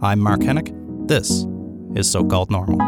I'm Mark Henick. This is So Called Normal.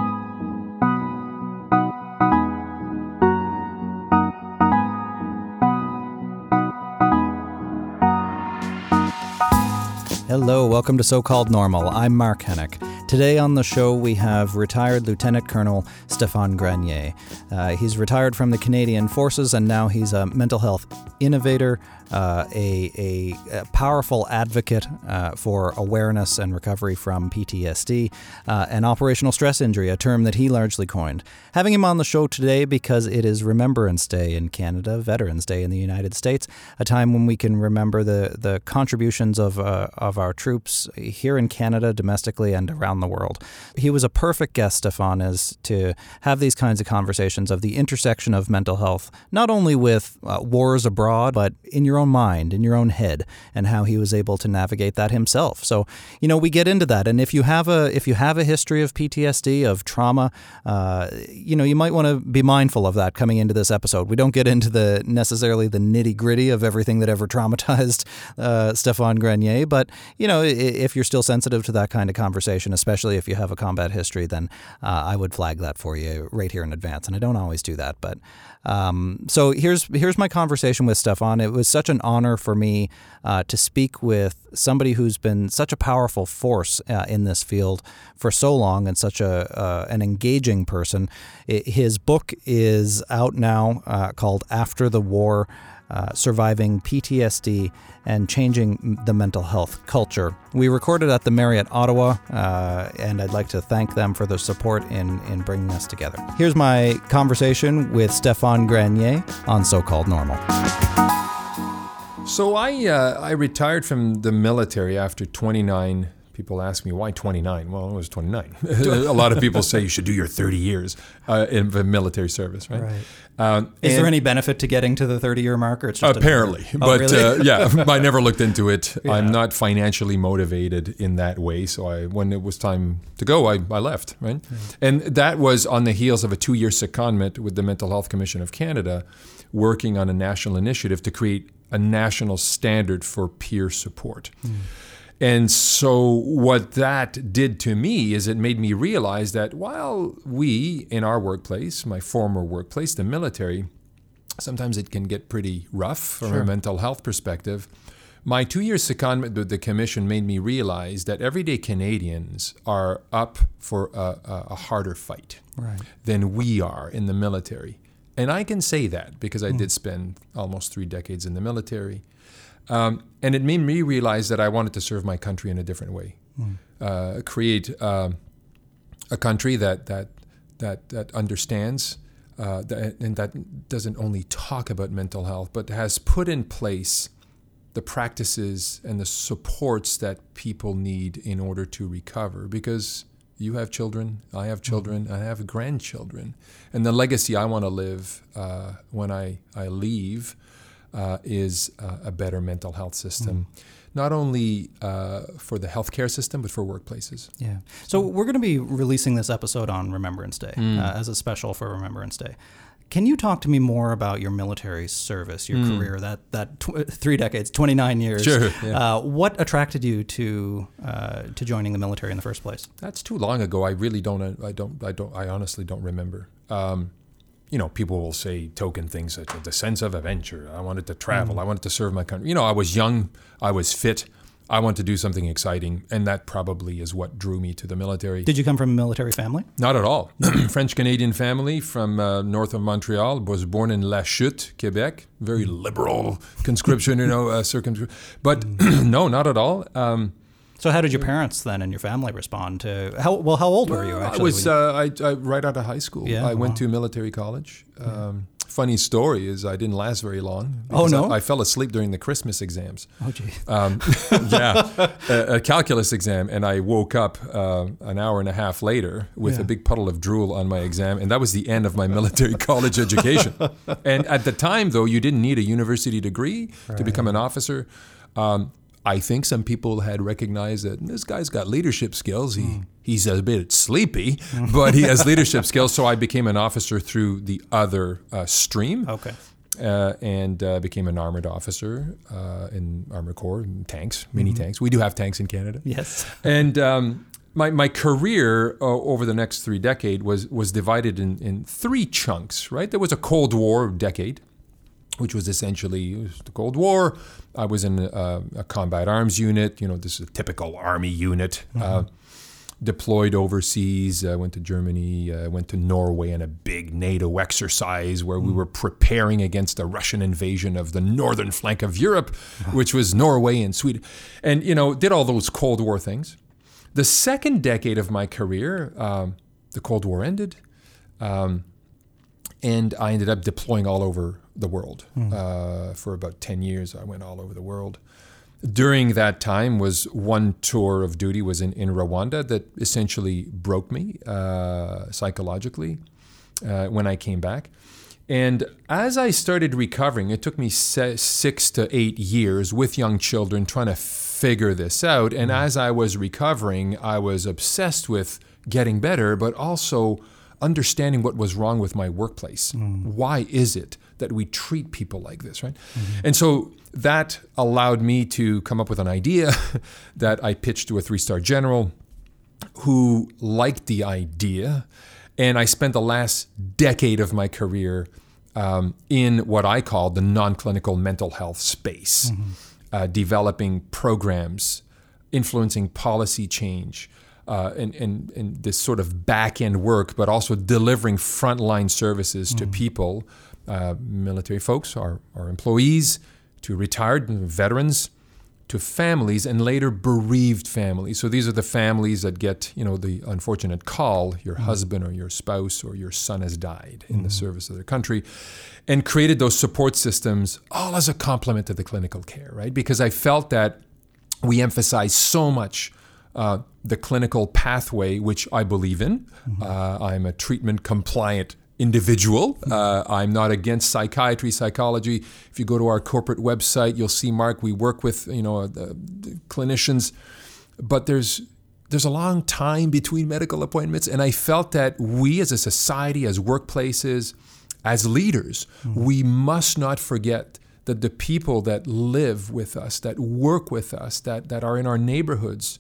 Hello, welcome to So Called Normal. I'm Mark Henick. Today on the show, we have retired Lieutenant Colonel Stéphane Grenier. Uh, he's retired from the Canadian Forces and now he's a mental health innovator, uh, a, a, a, powerful advocate uh, for awareness and recovery from PTSD uh, and operational stress injury, a term that he largely coined. Having him on the show today because it is Remembrance Day in Canada, Veterans Day in the United States, a time when we can remember the, the contributions of, uh, of our troops here in Canada, domestically, and around the world. He was a perfect guest, Stéphane, is to have these kinds of conversations of the intersection of mental health, not only with uh, wars abroad, but in your own mind, in your own head, and how he was able to navigate that himself. So, you know, we get into that, and if you have a if you have a history of PTSD of trauma, uh, you know, you might want to be mindful of that coming into this episode. We don't get into the necessarily the nitty gritty of everything that ever traumatized uh, Stéphane Grenier, but you know, if you're still sensitive to that kind of conversation, especially if you have a combat history, then uh, I would flag that for you right here in advance. And I don't always do that, but um, so here's here's my conversation with Stéphane. It was such an honor for me uh, to speak with somebody who's been such a powerful force uh, in this field for so long and such a uh, an engaging person. It, his book is out now uh, called After the War uh, surviving PTSD and changing the mental health culture. We recorded at the Marriott Ottawa, uh, and I'd like to thank them for their support in, in bringing us together. Here's my conversation with Stéphane Grenier on So Called Normal. So I uh, I retired from the military after 29 people ask me why 29 well i was 29 a lot of people say you should do your 30 years uh, in the military service right, right. Um, Is there any benefit to getting to the 30 year mark? Or it's just apparently, oh, but really? uh, yeah, I never looked into it. Yeah. I'm not financially motivated in that way. So I, when it was time to go, I, I left. Right, and that was on the heels of a two year secondment with the Mental Health Commission of Canada, working on a national initiative to create a national standard for peer support. Mm. And so, what that did to me is it made me realize that while we in our workplace, my former workplace, the military, sometimes it can get pretty rough from sure. a mental health perspective. My two year secondment with the commission made me realize that everyday Canadians are up for a, a harder fight right. than we are in the military. And I can say that because I mm. did spend almost three decades in the military. Um, and it made me realize that I wanted to serve my country in a different way, mm. uh, create uh, a country that that that that understands uh, that, and that doesn't only talk about mental health, but has put in place the practices and the supports that people need in order to recover. Because you have children, I have children, mm. I have grandchildren, and the legacy I want to live uh, when I I leave uh, is uh, a better mental health system. Mm. Not only uh, for the healthcare system, but for workplaces. Yeah. So, we're going to be releasing this episode on Remembrance Day mm. as a special for Remembrance Day. Can you talk to me more about your military service, your mm. career, that that tw- three decades, twenty nine years? Sure. Yeah. Uh, what attracted you to uh, to joining the military in the first place? That's too long ago. I really don't. I don't. I don't. I honestly don't remember. Um, you know, people will say token things such as the sense of adventure. I wanted to travel. Mm. I wanted to serve my country. You know, I was young. I was fit. I want to do something exciting, and that probably is what drew me to the military. Did you come from a military family? Not at all. French Canadian family from uh, north of Montreal. Was born in Lachute, Quebec. Very mm. liberal conscription, you know, uh, circumscription. But mm. no, not at all. Um, so how did your parents then and your family respond to how well? How old were you? Actually, I was uh, I, I, right out of high school. Yeah, I wow. went to military college. Um, funny story is I didn't last very long. Oh no! I, I, fell asleep during the Christmas exams. Oh gee. Um, yeah, a, a, calculus exam, and I woke up uh, an hour and a half later with yeah. a big puddle of drool on my exam, and that was the end of my military college education. And at the time, though, you didn't need a university degree right. to become an officer. Um, I think some people had recognized that this guy's got leadership skills. He mm. he's a bit sleepy, but he has leadership skills. So I became an officer through the other uh, stream. Okay. uh, and uh, became an armored officer uh, in Armored Corps, tanks, mini Mm-hmm. tanks. We do have tanks in Canada. Yes. And um, my, my career uh, over the next three decades was, was divided in, in three chunks, right? There was a Cold War decade, which was essentially was the Cold War. I was in a, a combat arms unit. You know, this is a typical army unit. Uh, deployed overseas. I went to Germany. I went to Norway in a big NATO exercise where we were preparing against the Russian invasion of the northern flank of Europe, which was Norway and Sweden. And, you know, did all those Cold War things. The second decade of my career, um, the Cold War ended. Um, and I ended up deploying all over the world uh, for about 10 years. I went all over the world during that time was one tour of duty was in, in Rwanda that essentially broke me uh, psychologically uh, when I came back. And as I started recovering, it took me six to eight years with young children trying to figure this out. And as I was recovering, I was obsessed with getting better, but also understanding what was wrong with my workplace. Why is it that we treat people like this, right? And so that allowed me to come up with an idea that I pitched to a three star general who liked the idea. And I spent the last decade of my career um, in what I call the non clinical mental health space, uh, developing programs, influencing policy change. Uh, and, and, and this sort of back end work, but also delivering frontline services to people, uh, military folks, our, our employees, to retired veterans, to families, and later bereaved families. So these are the families that get, you know, the unfortunate call: your husband or your spouse or your son has died in the service of their country, and created those support systems all as a complement to the clinical care, right? Because I felt that we emphasize so much uh, the clinical pathway, which I believe in. Uh, I'm a treatment compliant individual. Uh, I'm not against psychiatry, psychology. If you go to our corporate website, you'll see, Mark, we work with you know the, the clinicians, but there's there's a long time between medical appointments, and I felt that we as a society, as workplaces, as leaders, we must not forget that the people that live with us, that work with us, that, that are in our neighborhoods,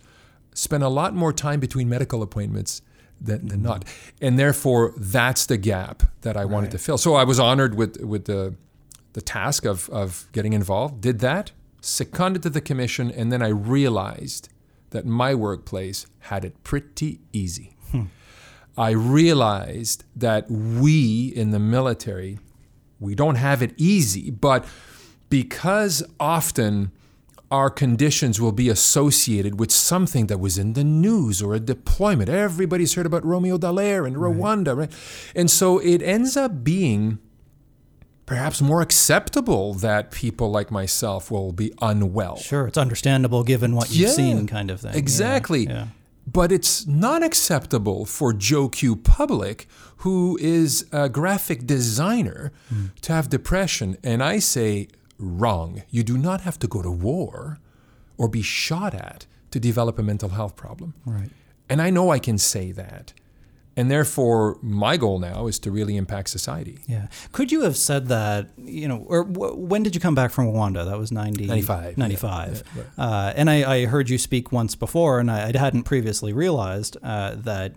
spend a lot more time between medical appointments than, than not. And therefore, that's the gap that I wanted to fill. So I was honored with, with the, the task of, of getting involved, did that, seconded to the commission, and then I realized that my workplace had it pretty easy. Hmm. I realized that we in the military, we don't have it easy, but because often our conditions will be associated with something that was in the news or a deployment. Everybody's heard about Romeo Dallaire and Rwanda, right? And so it ends up being perhaps more acceptable that people like myself will be unwell. Sure, it's understandable given what you've Yeah, seen, kind of thing. Exactly. Yeah. But it's not acceptable for Joe Q. Public, who is a graphic designer, hmm. to have depression. And I say, wrong. You do not have to go to war or be shot at to develop a mental health problem. Right. And I know I can say that. And therefore, my goal now is to really impact society. Yeah. Could you have said that, you know, or w- when did you come back from Rwanda? That was 90, 95, 95. uh, and I, I heard you speak once before, and I, I hadn't previously realized uh, that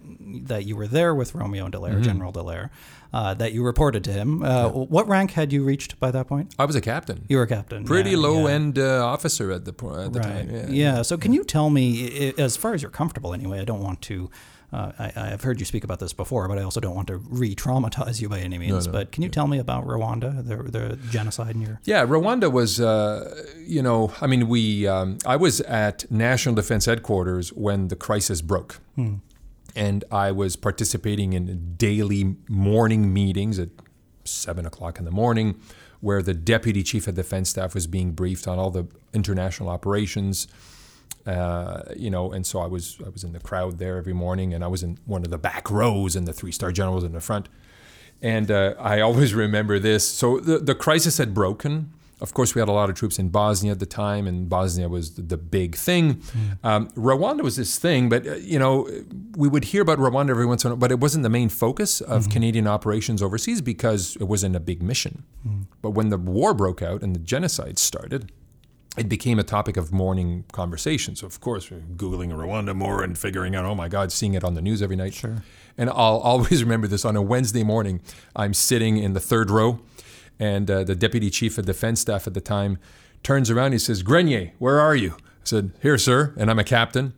that you were there with Romeo Dallaire, Mm-hmm. General Dallaire, uh, that you reported to him. Uh, What rank had you reached by that point? I was a captain. You were a captain. Pretty yeah, low yeah. end uh, officer at the, at the Right. time. Yeah. So, can you tell me, as far as you're comfortable anyway, I don't want to. Uh, I, I've heard you speak about this before, but I also don't want to re-traumatize you by any means. But can you tell me about Rwanda, the, the genocide in your? Yeah, Rwanda was, uh, you know, I mean, we, um, I was at National Defense Headquarters when the crisis broke. And I was participating in daily morning meetings at seven o'clock in the morning where the Deputy Chief of Defense Staff was being briefed on all the international operations. Uh, you know, and so I was I was in the crowd there every morning, and I was in one of the back rows, and the three star generals in the front. And uh, I always remember this. So the, the crisis had broken. Of course, we had a lot of troops in Bosnia at the time, and Bosnia was the, big thing. Mm. Um, Rwanda was this thing, but uh, you know, we would hear about Rwanda every once in a while, but it wasn't the main focus of Mm-hmm. Canadian operations overseas because it wasn't a big mission. Mm. But when the war broke out and the genocide started, it became a topic of morning conversation. So of course, we're googling Rwanda more and figuring out, oh my God, seeing it on the news every night. Sure. And I'll always remember this on a Wednesday morning. I'm sitting in the third row, and uh, the deputy chief of defense staff at the time turns around. He says, "Grenier, where are you?" I said, "Here, sir." And I'm a captain.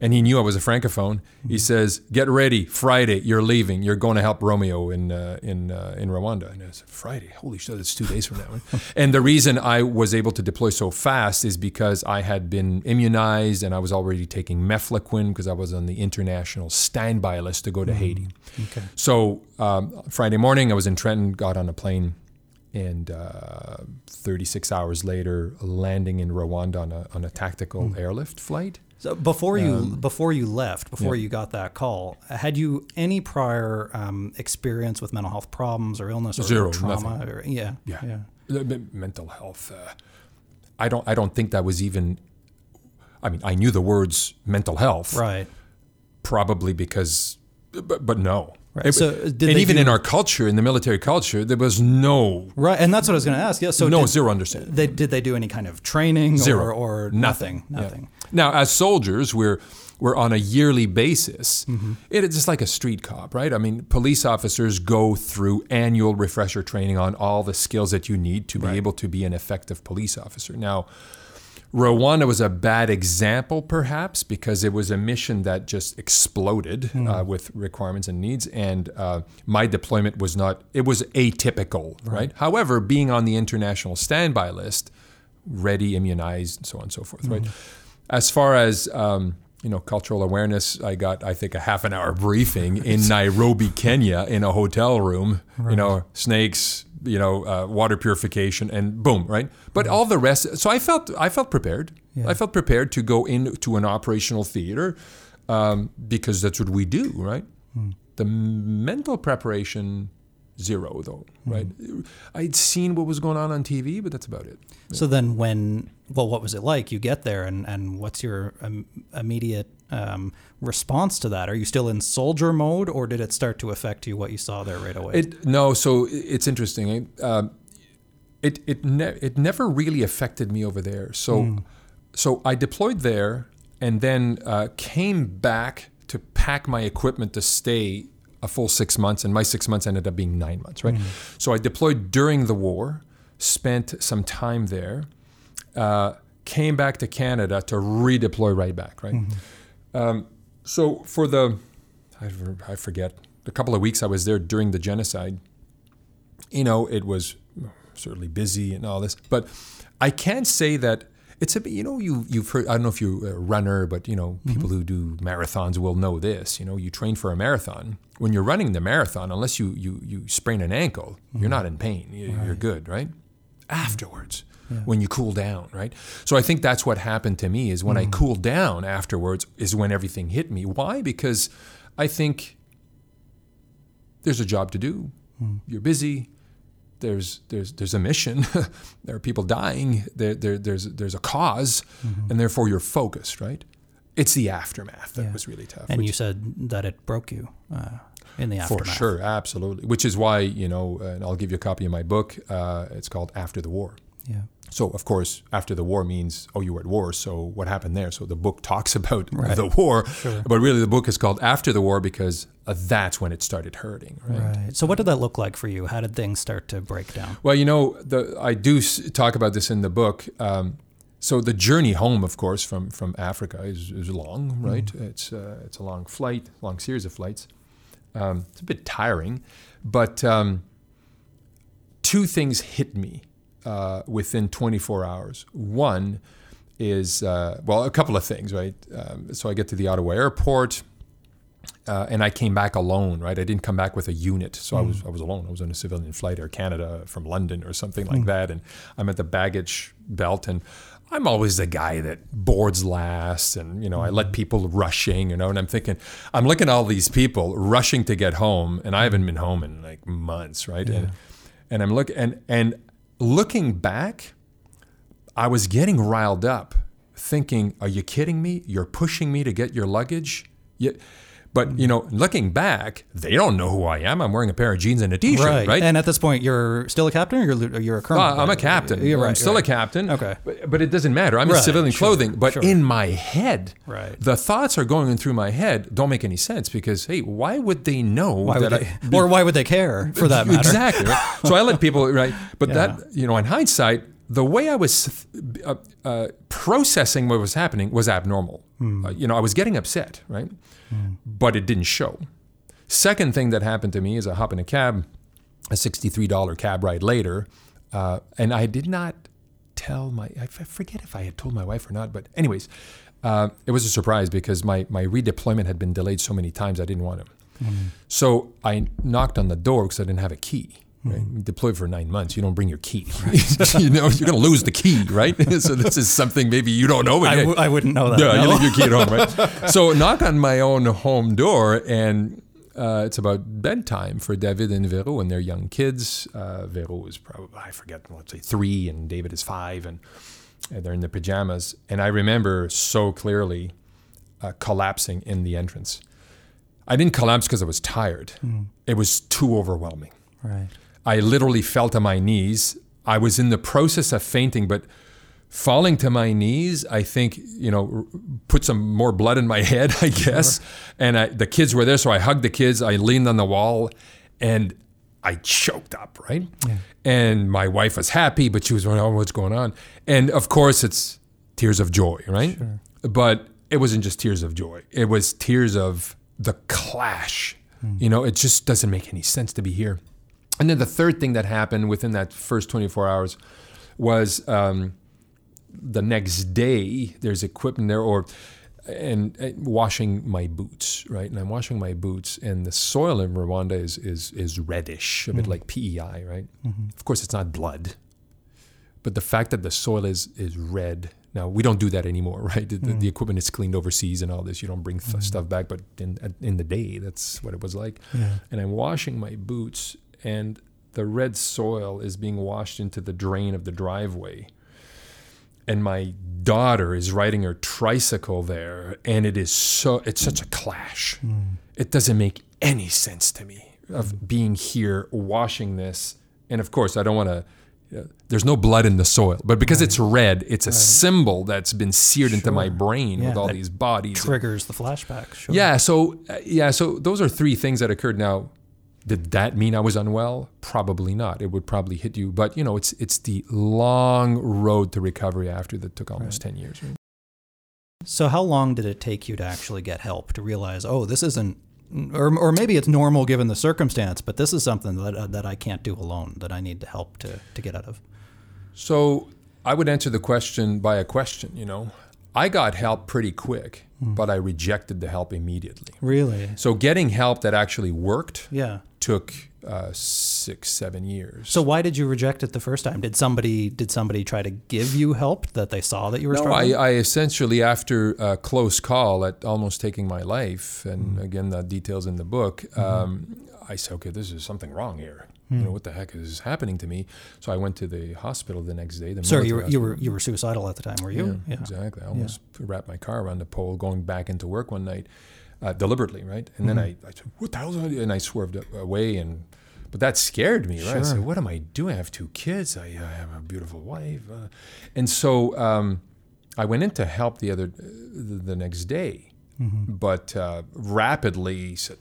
And he knew I was a francophone. He says, "Get ready, Friday. You're leaving. You're going to help Romeo in uh, in uh, in Rwanda." And I said, "Friday? Holy shit! It's two days from now." and the reason I was able to deploy so fast is because I had been immunized and I was already taking mefloquine because I was on the international standby list to go to Haiti. Okay. So um, Friday morning, I was in Trenton, got on a plane, and uh, 36 hours later, landing in Rwanda on a, on a tactical airlift flight. So before you before you left, before you got that call, had you any prior um, experience with mental health problems or illness or, Zero, trauma? Or, yeah, Yeah. yeah. Mental health. Uh, I don't. I don't think that was even. I mean, I knew the words mental health, Right. probably because, but, but no. Right. So, did and even do- in our culture, in the military culture, there was no Right, and that's what I was going to ask. Yeah. So no did, zero understanding. They, did they do any kind of training Zero. or, or Nothing. nothing? Yeah. Now, as soldiers, we're we're on a yearly basis. Mm-hmm. It is just like a street cop, right? I mean, police officers go through annual refresher training on all the skills that you need to be able to be an effective police officer. Now, Rwanda was a bad example, perhaps, because it was a mission that just exploded uh, with requirements and needs, and uh, my deployment was not. It was atypical, right? However, being on the international standby list, ready, immunized, and so on and so forth, right? As far as um, you know, cultural awareness, I got I think a half an hour briefing in Nairobi, Kenya, in a hotel room. You know, snakes, you know, uh, water purification, and boom, right? But all the rest. So I felt I felt prepared. I felt prepared to go into an operational theater um, because that's what we do, right? The mental preparation. Zero though, right? I'd seen what was going on on TV, but that's about it. So then, when well, what was it like? You get there, and and what's your um, immediate um, response to that? Are you still in soldier mode, or did it start to affect you what you saw there right away? It no, so it's interesting. Um, it it ne- it never really affected me over there. So so I deployed there and then uh, came back to pack my equipment to stay a full six months, and my six months ended up being nine months. Right. So I deployed during the war, spent some time there, uh, came back to Canada to redeploy right back. Right. Um, so for the I, I forget the couple of weeks I was there during the genocide, you know, it was certainly busy and all this, but I can't say that it's a bit, you know, you, you've heard, I don't know if you're a runner, but, you know, mm-hmm. people who do marathons will know this. You know, you train for a marathon. When you're running the marathon, unless you, you, you sprain an ankle, you're mm-hmm. not in pain. You, You're good, right? Afterwards, when you cool down, right? So I think that's what happened to me is when I mm. cooled down afterwards is when everything hit me. Why? Because I think there's a job to do. Mm. You're busy. There's there's there's a mission. there are people dying. There, there there's there's a because and therefore you're focused, right? It's the aftermath that Yeah. was really tough. and which- you said that it broke you uh, in the aftermath. for sure, absolutely. Which is why you know, and I'll give you a copy of my book. Uh, it's called After the War. Yeah. So of course, after the war means oh you were at war. So what happened there? So the book talks about Right. the war, but really the book is called After the War because uh, that's when it started hurting, right? Right. So, what did that look like for you? How did things start to break down? Well, you know, the, I do s- talk about this in the book. Um, so the journey home, of course, from, from Africa is, is long, right? It's uh, it's a long flight, long series of flights. Um, it's a bit tiring, but um, two things hit me uh, within 24 hours. One is uh, well, a couple of things, right? Um, so I get to the Ottawa airport. Uh, and I came back alone, right? I didn't come back with a unit, so I was I was alone. I was on a civilian flight, Air Canada from London or something like that, and I'm at the baggage belt, and I'm always the guy that boards last, and you know I let people rushing, you know, and I'm thinking I'm looking at all these people rushing to get home, and I haven't been home in like months, right? And and I'm looking and and looking back, I was getting riled up, thinking, "Are you kidding me? You're pushing me to get your luggage." Yeah. But you know, looking back, they don't know who I am. I'm wearing a pair of jeans and a t-shirt, right? right? And at this point, you're still a captain, or you're, you're a colonel. Uh, I'm a captain. You're right, I'm still right. a captain. Okay, but, but, it doesn't matter. I'm right, in civilian sure, clothing. But sure. in my head, right. the thoughts are going through my head. Don't make any sense because hey, why would they know why that? They, or why would they care for that matter? Exactly. Right? so I let people right. But yeah. that you know, in hindsight, the way I was uh, uh, processing what was happening was abnormal. Hmm. Uh, you know, I was getting upset, right? Mm. but it didn't show. Second thing that happened to me is I hop in a cab, a $63 cab ride later, uh, and I did not tell my, I forget if I had told my wife or not, but anyways, uh, it was a surprise because my, my redeployment had been delayed so many times I didn't want to. Mm. So I knocked on the door because I didn't have a key. Right? Deployed for nine months, you don't bring your key. you know, you're going to lose the key, right? so this is something maybe you don't know. I w- I wouldn't know that. Yeah, no. you leave your key at home, right? so knock on my own home door, and uh, it's about bedtime for David and Vero and their young kids. Uh, Vero is probably I forget, let's say three, and David is five, and, and they're in their pajamas. And I remember so clearly uh, collapsing in the entrance. I didn't collapse because I was tired. Mm. It was too overwhelming. Right. I literally fell to my knees. I was in the process of fainting, but falling to my knees, I think, you know, put some more blood in my head, I guess. Sure. And I, the kids were there, so I hugged the kids. I leaned on the wall and I choked up, right? Yeah. And my wife was happy, but she was wondering, oh, what's going on? And of course, it's tears of joy, right? Sure. But it wasn't just tears of joy, it was tears of the clash. Mm. You know, it just doesn't make any sense to be here. And then the third thing that happened within that first 24 hours was um, the next day. There's equipment there, or and, and, washing my boots, right? And I'm washing my boots, and the soil in Rwanda is is is reddish, a bit mm-hmm. like PEI, right? Mm-hmm. Of course, it's not blood, but the fact that the soil is is red. Now we don't do that anymore, right? The, mm. the equipment is cleaned overseas and all this. You don't bring th- mm. stuff back, but in in the day, that's what it was like. Yeah. And I'm washing my boots, and the red soil is being washed into the drain of the driveway. And my daughter is riding her tricycle there, and it is so it's such a clash. Mm. It doesn't make any sense to me of mm. being here washing this. And of course, I don't want to there's no blood in the soil, but because right. it's red, it's a right. symbol that's been seared sure. into my brain yeah, with all these bodies. Triggers the flashback. Sure. Yeah. So uh, yeah. So those are three things that occurred. Now, did that mean I was unwell? Probably not. It would probably hit you, but you know, it's it's the long road to recovery after that took almost right. ten years. Right? So how long did it take you to actually get help to realize, oh, this isn't, or or maybe it's normal given the circumstance, but this is something that uh, that I can't do alone, that I need help to to get out of. So I would answer the question by a question. You know, I got help pretty quick, mm. but I rejected the help immediately. Really? So getting help that actually worked yeah. took uh, six, seven years. So why did you reject it the first time? Did somebody did somebody try to give you help that they saw that you were no, struggling? I, I essentially, after a close call at almost taking my life, and mm. again, the details in the book, mm-hmm. um, I said, okay, this is something wrong here. You know hmm. what the heck is happening to me? So I went to the hospital the next day. The Sorry, you were, you were you were suicidal at the time, were you? Yeah, yeah. exactly. I almost yeah. wrapped my car around the pole going back into work one night, uh, deliberately, right? And mm-hmm. then I, I said, "What the hell?" And I swerved away, and but that scared me, right? Sure. I said, "What am I doing? I have two kids. I, I have a beautiful wife," uh, and so um, I went in to help the other the, the next day, mm-hmm. but uh, rapidly said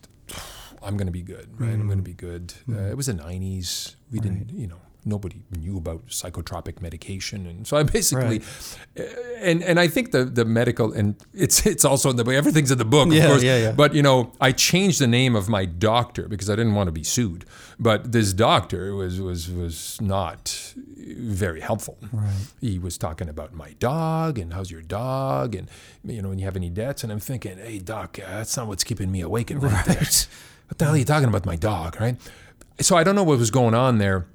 I'm going to be good, right? Mm. I'm going to be good. Mm. Uh, it was the 90s. We right. didn't, you know, nobody knew about psychotropic medication, and so I basically, right. Uh, and and I think the the medical and it's it's also in the. Everything's in the book, yeah, of course. Yeah, yeah. But you know, I changed the name of my doctor because I didn't want to be sued. But this doctor was was was not very helpful. Right. He was talking about my dog and how's your dog and you know, when you have any debts, and I'm thinking, hey doc, uh, that's not what's keeping me awake at night. Right. What the hell are you talking about, my dog, right? So I don't know what was going on there.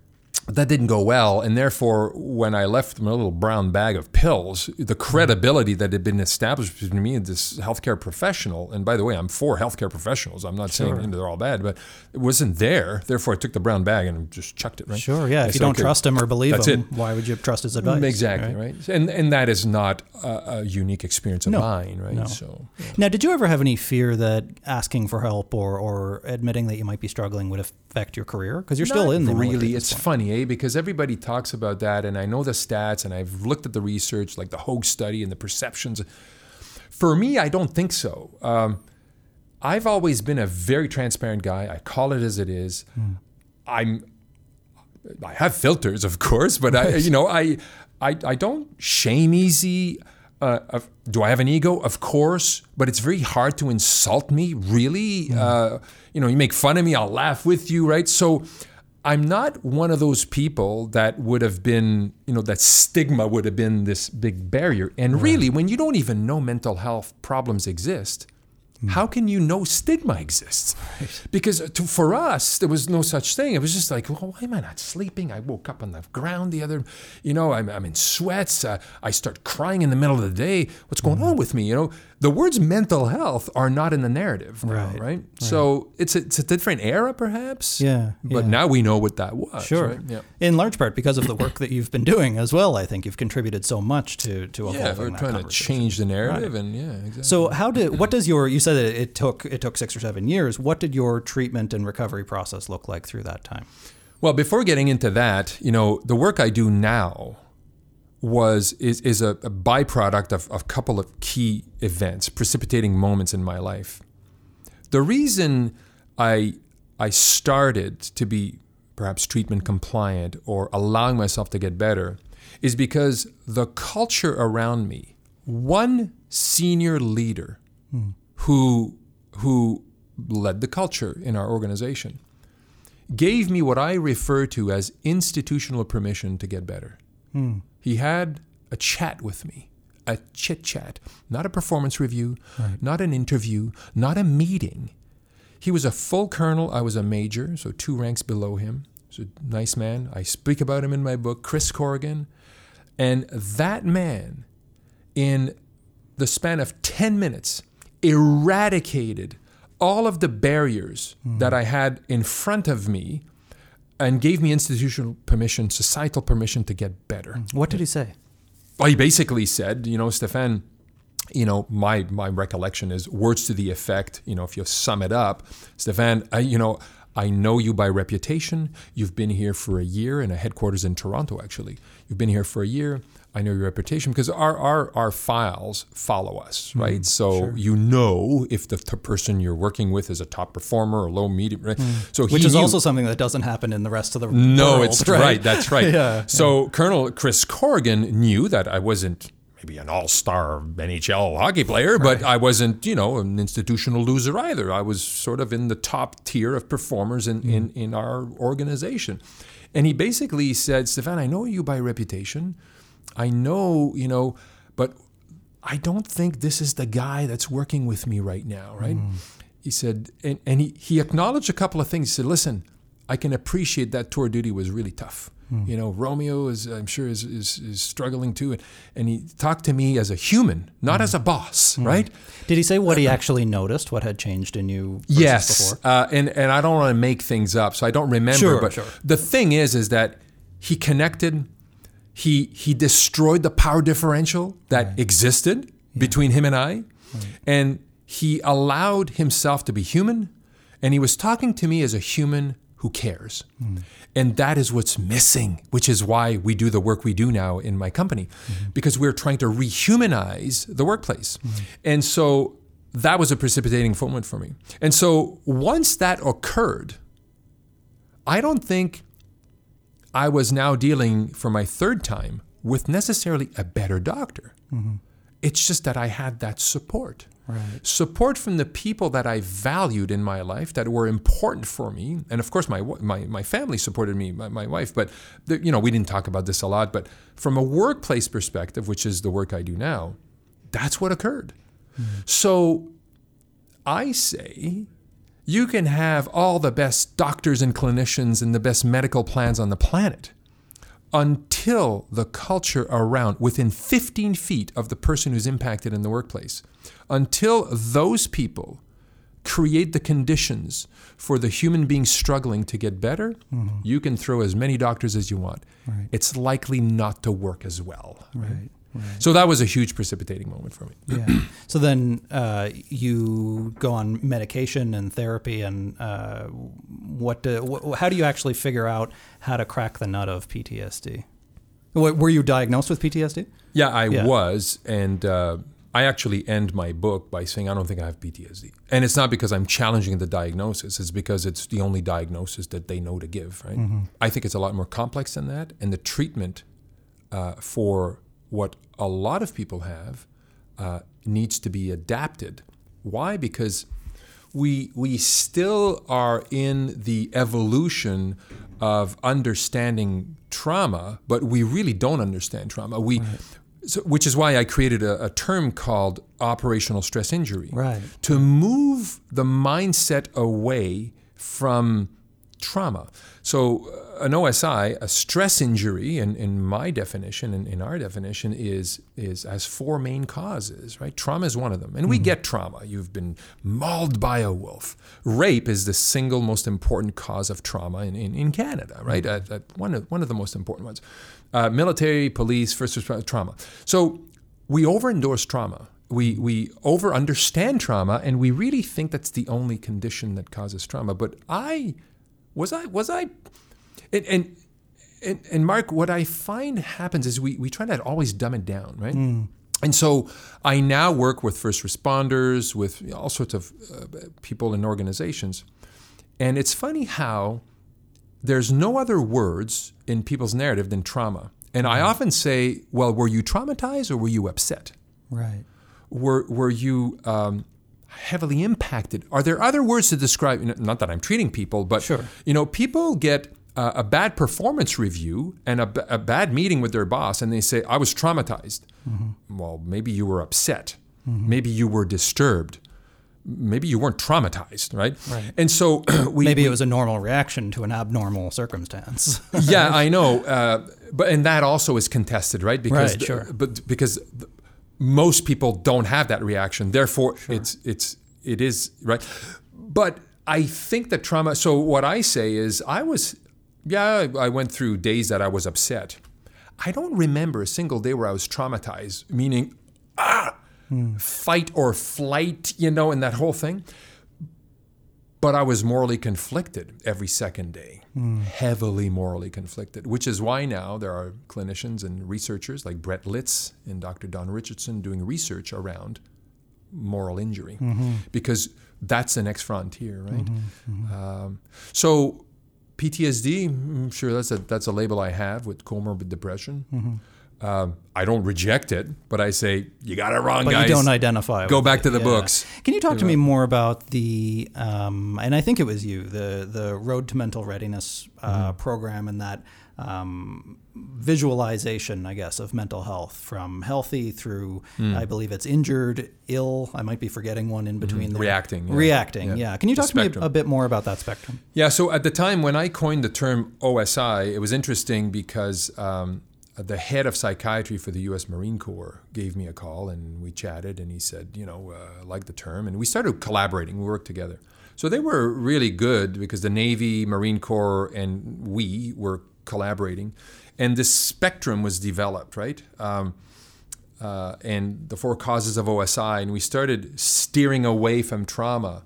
That didn't go well, and therefore, when I left my little brown bag of pills, the credibility that had been established between me and this healthcare professional, and by the way, I'm for healthcare professionals. I'm not Sure. saying they're all bad, but it wasn't there. Therefore, I took the brown bag and just chucked it. Right? Sure, yeah. If you don't "Okay, trust him or believe him, it. why would you trust his advice? Exactly right? right, and and that is not a, a unique experience of No. mine, right? No. So Now, did you ever have any fear that asking for help or, or admitting that you might be struggling would affect your career? Because you're still in the really. It's funny, eh? Because everybody talks about that, and I know the stats, and I've looked at the research, like the Hoge study and the perceptions. For me, I don't think so. Um, I've always been a very transparent guy. I call it as it is. Hmm. I'm. I have filters, of course, but I, you know, I, I, I don't shame easy. Uh, do I have an ego? Of course, but it's very hard to insult me. Really, uh, you know, you make fun of me, I'll laugh with you, right? So, I'm not one of those people that would have been, you know, that stigma would have been this big barrier. And really, when you don't even know mental health problems exist, how can you know stigma exists? Because to, for us, there was no such thing. It was just like, well, why am I not sleeping? I woke up on the ground the other, you know, I'm, I'm in sweats. Uh, I start crying in the middle of the day. What's going on with me? You know, the words mental health are not in the narrative now, Right, right? So it's a, it's a different era, perhaps. Yeah, But yeah. now we know what that was. Sure. Right? Yeah. In large part because of the work that you've been doing as well, I think you've contributed so much to to evolving Yeah, we're that trying to change the narrative, and yeah, exactly. So how did what does your you said that it took it took six or seven years? What did your treatment and recovery process look like through that time? Well, before getting into that, you know, the work I do now was is is a, a byproduct of a couple of key events, precipitating moments in my life. The reason I I started to be perhaps treatment compliant or allowing myself to get better is because the culture around me, one senior leader hmm. who who led the culture in our organization gave me what I refer to as institutional permission to get better. Hmm. He had a chat with me, a chit chat, not a performance review, not an interview, not a meeting. He was a full colonel, I was a major, so two ranks below him. He's a nice man. I speak about him in my book, Chris Corrigan. And that man, in the span of 10 minutes, eradicated all of the barriers hmm. that I had in front of me and gave me institutional permission, societal permission to get better. What did he say? Well, he basically said, you know, Stéphane, you know, my my recollection is words to the effect, you know, if you sum it up, Stéphane, I, you know, I know you by reputation. You've been here for a year in a headquarters in Toronto, actually. You've been here for a year. I know your reputation because our, our, our files follow us, hmm, right? so you know if the t- person you're working with is a top performer or low, medium, right? Hmm. So Which he is knew- also something that doesn't happen in the rest of the no, world, it's right. That's right. Yeah, So Colonel Chris Corrigan knew that I wasn't maybe an all-star NHL hockey player, but I wasn't, you know, an institutional loser either. I was sort of in the top tier of performers in, hmm. in, in our organization. And he basically said, Stéphane, I know you by reputation. I know, you know, but I don't think this is the guy that's working with me right now, right? Mm. He said, and, and he, he acknowledged a couple of things. He said, listen, I can appreciate that tour duty was really tough. Mm. You know, Romeo is, I'm sure, is, is, is struggling too. And, and he talked to me as a human, not mm. as a boss, right? Did he say what he uh, uh, actually noticed? What had changed in you? Yes, Before? uh, and and I don't want to make things up, so I don't remember. Sure, but sure. the thing is, is that he connected. He he destroyed the power differential that existed between him and I, and he allowed himself to be human, and he was talking to me as a human who cares. Hmm. And that is what's missing, which is why we do the work we do now in my company, hmm. because we're trying to rehumanize the workplace. Hmm. And so that was a precipitating moment for me. And so once that occurred, I don't think I was now dealing for my third time with necessarily a better doctor. Mm-hmm. It's just that I had that support. Right. Support from the people that I valued in my life that were important for me, and of course my my, my family supported me, my, my wife. But the, you know we didn't talk about this a lot. But from a workplace perspective, which is the work I do now, that's what occurred. Mm-hmm. So I say You can have all the best doctors and clinicians and the best medical plans on the planet until the culture around, within 15 feet of the person who's impacted in the workplace, until those people create the conditions for the human being struggling to get better, mm-hmm. you can throw as many doctors as you want. Right. It's likely not to work as well. Right. right. So that was a huge precipitating moment for me. Yeah. so then uh, you go on medication and therapy, and uh, what, do, wh- how do you actually figure out how to crack the nut of PTSD? Were you diagnosed with PTSD? Yeah, I yeah. was, and uh, I actually end my book by saying I don't think I have PTSD, and it's not because I'm challenging the diagnosis. It's because it's the only diagnosis that they know to give. Right? Mm-hmm. I think it's a lot more complex than that, and the treatment uh, for what a lot of people have uh, needs to be adapted. Why? Because we we still are in the evolution of understanding trauma, but we really don't understand trauma. We right. So, which is why I created a, a, term called operational stress injury. Right. To move the mindset away from trauma. So, uh, an OSI, a stress injury, in, in my definition, in, in our definition, is is has four main causes. Right. Trauma is one of them, and mm-hmm. we get trauma. You've been mauled by a wolf. Rape is the single most important cause of trauma in, in, in Canada. Right. Mm-hmm. Uh, uh, one of one of the most important ones uh, military, police, first responder trauma. So we overendorse trauma. We, we over understand trauma and we really think that's the only condition that causes trauma. But I was I was I and, and and, and Mark, what I find happens is we, we try to always dumb it down, right? Mm. And so I now work with first responders, with all sorts of uh, people and organizations. And it's funny how there's no other words in people's narrative than trauma. And I often say, well, were you traumatized or were you upset? Right. Were, were you um, heavily impacted? Are there other words to describe, not that I'm treating people, but, sure. you know, people get uh, a bad performance review and a, a, bad meeting with their boss and they say, I was traumatized. Mm-hmm. Well, maybe you were upset. Mm-hmm. Maybe you were disturbed maybe you weren't traumatized, right? Right. And so we maybe we, it was a normal reaction to an abnormal circumstance. yeah, I know, uh, but and that also is contested, right? Because right, sure. but because most people don't have that reaction, therefore sure. it's it's it is right. But I think that trauma. So what I say is, I was, yeah, I went through days that I was upset. I don't remember a single day where I was traumatized, meaning, ah, mm. fight or flight, you know, and that whole thing. But I was morally conflicted every second day, mm. heavily morally conflicted, which is why now there are clinicians and researchers like Brett Litz and Dr. Don Richardson doing research around moral injury mm-hmm. because that's the next frontier, right? Mm-hmm, mm-hmm. Um, so PTSD, I'm sure that's a that's a label I have with comorbid depression. Mm-hmm. Um, I don't reject it, but I say you got it wrong, but guys. you don't identify. Go back it. to the yeah. books. Can you talk to me more about the? Um, and I think it was you, the the Road to Mental Readiness uh, mm-hmm. program, and that um, visualization, I guess, of mental health from healthy through, mm. I believe it's injured, ill. I might be forgetting one in between mm-hmm. Reacting. Yeah. Reacting, yeah. yeah. Can you talk to me a bit more about that spectrum? Yeah, so at the time when I coined the term OSI, it was interesting because um, the head of psychiatry for the U.S. Marine Corps gave me a call and we chatted, and he said, you know, uh, like the term, and we started collaborating. We worked together. So they were really good because the Navy, Marine Corps, and we were collaborating, and this spectrum was developed, right? Um, uh, and the four causes of OSI, and we started steering away from trauma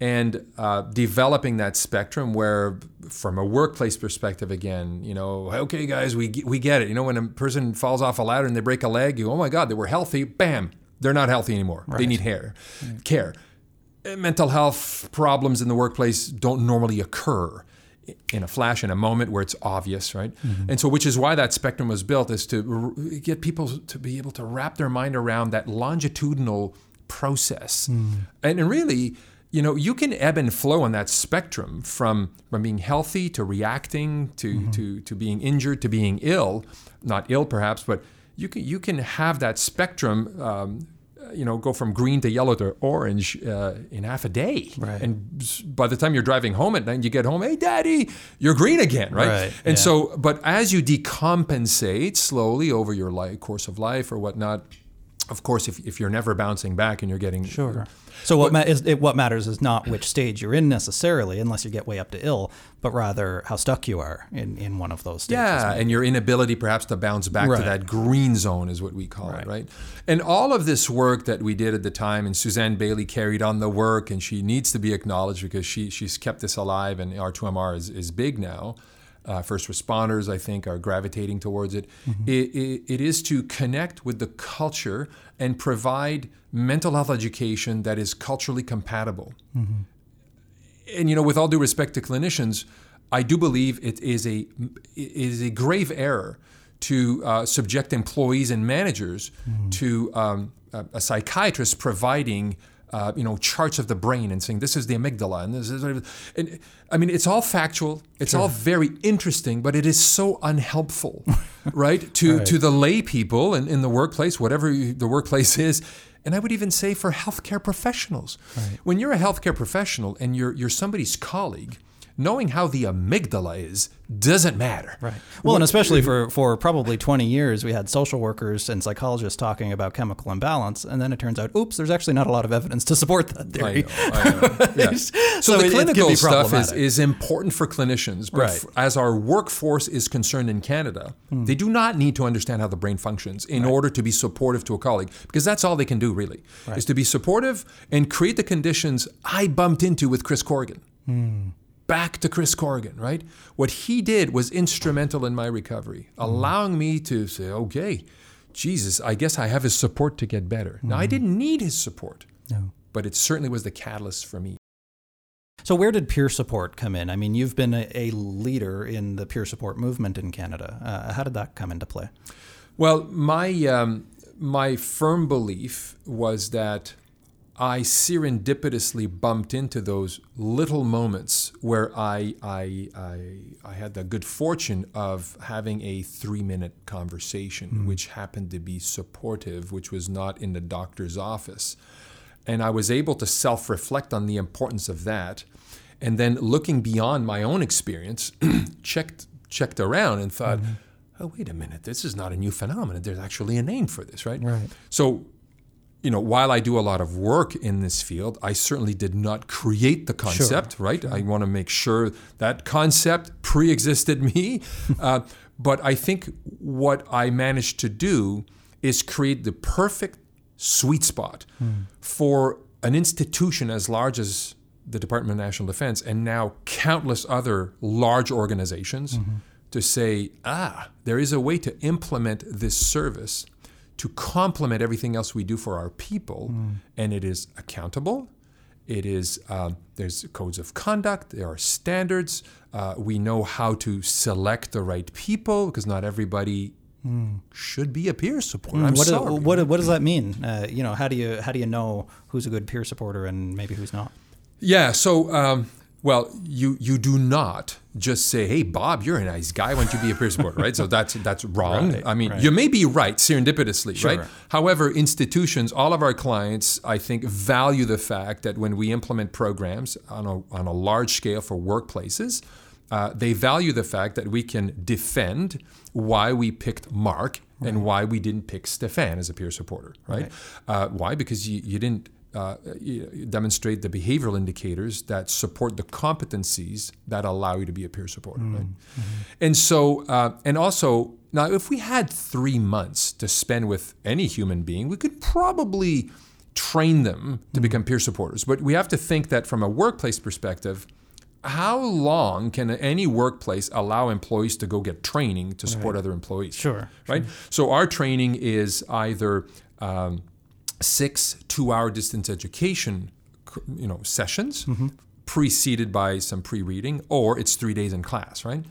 and uh, developing that spectrum where from a workplace perspective again you know okay guys we, we get it you know when a person falls off a ladder and they break a leg you oh my god they were healthy bam they're not healthy anymore right. they need hair right. care uh, mental health problems in the workplace don't normally occur in a flash in a moment where it's obvious right mm-hmm. and so which is why that spectrum was built is to r- get people to be able to wrap their mind around that longitudinal process mm. and, and really you know, you can ebb and flow on that spectrum from, from being healthy to reacting to, mm-hmm. to, to being injured to being ill, not ill perhaps, but you can, you can have that spectrum um, you know, go from green to yellow to orange uh, in half a day. Right. And by the time you're driving home at night, you get home, hey, daddy, you're green again, right? Right, And yeah. so, but as you decompensate slowly over your life, course of life or whatnot, of course, if, if you're never bouncing back and you're getting Sure. So what ma- is it, what matters is not which stage you're in necessarily, unless you get way up to ill, but rather how stuck you are in, in one of those stages. Yeah, and your inability perhaps to bounce back Right. to that green zone is what we call it, right? And all of this work that we did at the time, and Suzanne Bailey carried on the work, and she needs to be acknowledged because she she's kept this alive, and R2MR is, is big now. Uh, first responders, I think, are gravitating towards it. It, it. It is to connect with the culture and provide mental health education that is culturally compatible and you know, with all due respect to clinicians, I do believe it is a it is a grave error to uh, subject employees and managers to um, a, a psychiatrist providing. Uh, you know, charts of the brain and saying this is the amygdala and this is, and I mean, it's all factual. It's all very interesting, but it is so unhelpful, right? To to the lay people in, in the workplace, whatever you- the workplace is, and I would even say for healthcare professionals. When you're a healthcare professional and you're you're somebody's colleague, knowing how the amygdala is doesn't matter. Right. Well, and especially for, for probably 20 years, we had social workers and psychologists talking about chemical imbalance, and then it turns out, oops, there's actually not a lot of evidence to support that I theory. know, I know. Yeah. So, So the it- it clinical be stuff is, is important for clinicians, but Right. f- as our workforce is concerned in Canada, hmm. they do not need to understand how the brain functions in order to be supportive to a colleague, because that's all they can do really, is to be supportive and create the conditions I bumped into with Chris Corrigan. Hmm. Back to Chris Corrigan, right? What he did was instrumental in my recovery, allowing me to say, okay, Jesus, I guess I have his support to get better. Now, I didn't need his support, No. but it certainly was the catalyst for me. So, where did peer support come in? I mean, you've been a, a leader in the peer support movement in Canada. Uh, how did that come into play? Well, my um, my firm belief was that I serendipitously bumped into those little moments where I I I, I had the good fortune of having a three minute conversation, hmm. which happened to be supportive, which was not in the doctor's office, and I was able to self reflect on the importance of that, and then looking beyond my own experience, checked checked around and thought mm-hmm. oh, wait a minute, this is not a new phenomenon. There's actually a name for this, right? Right. So, you know, while I do a lot of work in this field, I certainly did not create the concept, right? I want to make sure that concept pre existed me. uh, but I think what I managed to do is create the perfect sweet spot for an institution as large as the Department of National Defense and now countless other large organizations to say, ah, there is a way to implement this service to complement everything else we do for our people, and it is accountable. It is um, there's codes of conduct. There are standards. Uh, we know how to select the right people because not everybody should be a peer supporter. I'm what, do- sorry. what, what does that mean? Uh, you know, how do you how do you know who's a good peer supporter and maybe who's not? Yeah. So, um, well, you you do not just say, "Hey, Bob, you're a nice guy. Why don't you be a peer supporter?" right. So that's that's wrong. Right, I mean, right. you may be right serendipitously, Sure. right? However, institutions, all of our clients, I think, value the fact that when we implement programs on a on a large scale for workplaces. Uh, they value the fact that we can defend why we picked Mark and why we didn't pick Stéphane as a peer supporter, right? Uh, why? Because you, you didn't uh, demonstrate the behavioral indicators that support the competencies that allow you to be a peer supporter. Right? And so, uh, and also, now if we had three months to spend with any human being, we could probably train them to become peer supporters. But we have to think that from a workplace perspective, how long can any workplace allow employees to go get training to support other employees? Sure, Right? So our training is either um, six two-hour distance education, you know, sessions, preceded by some pre-reading, or it's three days in class, right?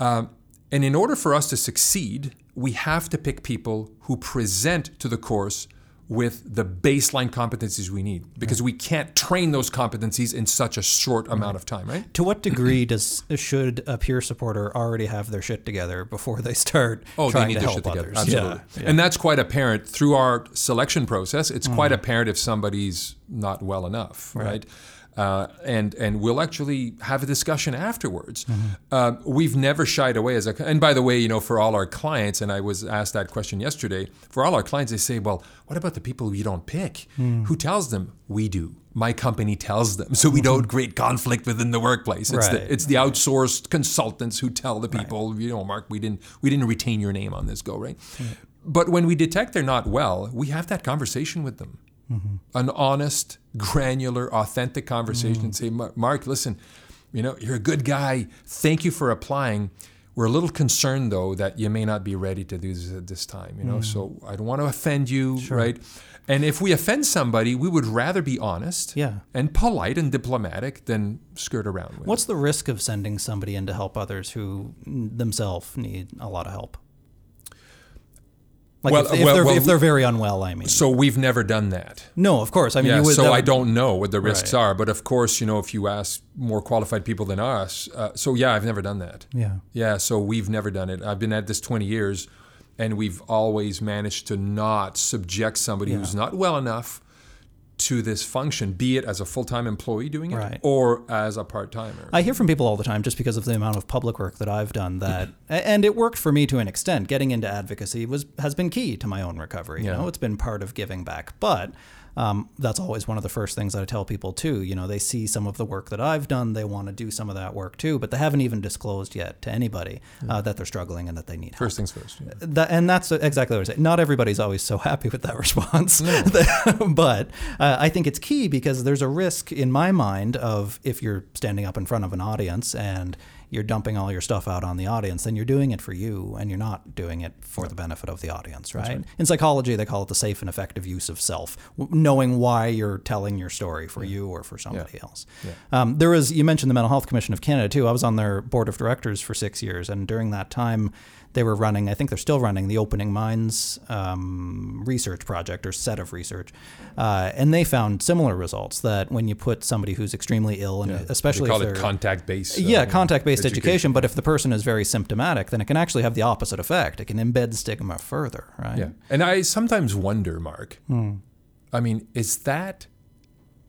Um, and in order for us to succeed, we have to pick people who present to the course with the baseline competencies we need because we can't train those competencies in such a short amount of time, right? To what degree does should a peer supporter already have their shit together before they start Oh, trying they need to their help shit together. others? Absolutely. Yeah, And that's quite apparent through our selection process. It's Mm. quite apparent if somebody's not well enough, right? Uh, and and we'll actually have a discussion afterwards. Mm-hmm. Uh, we've never shied away as a. And by the way, you know, for all our clients, and I was asked that question yesterday. For all our clients, they say, "Well, what about the people you don't pick? Mm. Who tells them? We do. My company tells them, so we don't create conflict within the workplace. It's Mm-hmm. Right. the it's the outsourced consultants who tell the people, you know, Mark, we didn't we didn't retain your name on this go, right? But when we detect they're not well, we have that conversation with them. Mm-hmm. An honest, granular, authentic conversation and mm. say, Mark, listen, you know, you're a good guy. Thank you for applying. We're a little concerned though that you may not be ready to do this at this time, you know. Mm. So I don't want to offend you, right? And if we offend somebody, we would rather be honest Yeah. and polite and diplomatic than skirt around with. What's the risk of sending somebody in to help others who themselves need a lot of help? Like Well, if, if well, they're well, if they're very unwell, I mean. So we've never done that. No, of course. I mean, Yeah, you would, so that I don't know what the risks Right. are, but of course, you know, if you ask more qualified people than us, uh, so yeah, I've never done that. Yeah. Yeah, so we've never done it. I've been at this 20 years, and we've always managed to not subject somebody who's not well enough to this function, be it as a full time employee doing it Right. or as a part timer. I hear from people all the time, just because of the amount of public work that I've done, that and it worked for me to an extent. Getting into advocacy was has been key to my own recovery. You Yeah. know, it's been part of giving back, but. Um, that's always one of the first things that I tell people too. You know, they see some of the work that I've done, they want to do some of that work too, but they haven't even disclosed yet to anybody uh, that they're struggling and that they need help. First things first. yeah. That, and that's exactly what I say. Not everybody's always so happy with that response, but uh, I think it's key because there's a risk in my mind of if you're standing up in front of an audience and you're dumping all your stuff out on the audience, then you're doing it for you and you're not doing it for the benefit of the audience, right? In psychology, they call it the safe and effective use of self, knowing why you're telling your story for you or for somebody else. Um, there was, you mentioned the Mental Health Commission of Canada too. I was on their board of directors for six years, and during that time, they were running, I think they're still running the Opening Minds um, research project or set of research. Uh, and they found similar results that when you put somebody who's extremely ill, and They especially call if it contact based. yeah, contact based education. But if the person is very symptomatic, then it can actually have the opposite effect. It can embed stigma further, right? Yeah. And I sometimes wonder, Mark, Hmm. I mean, is that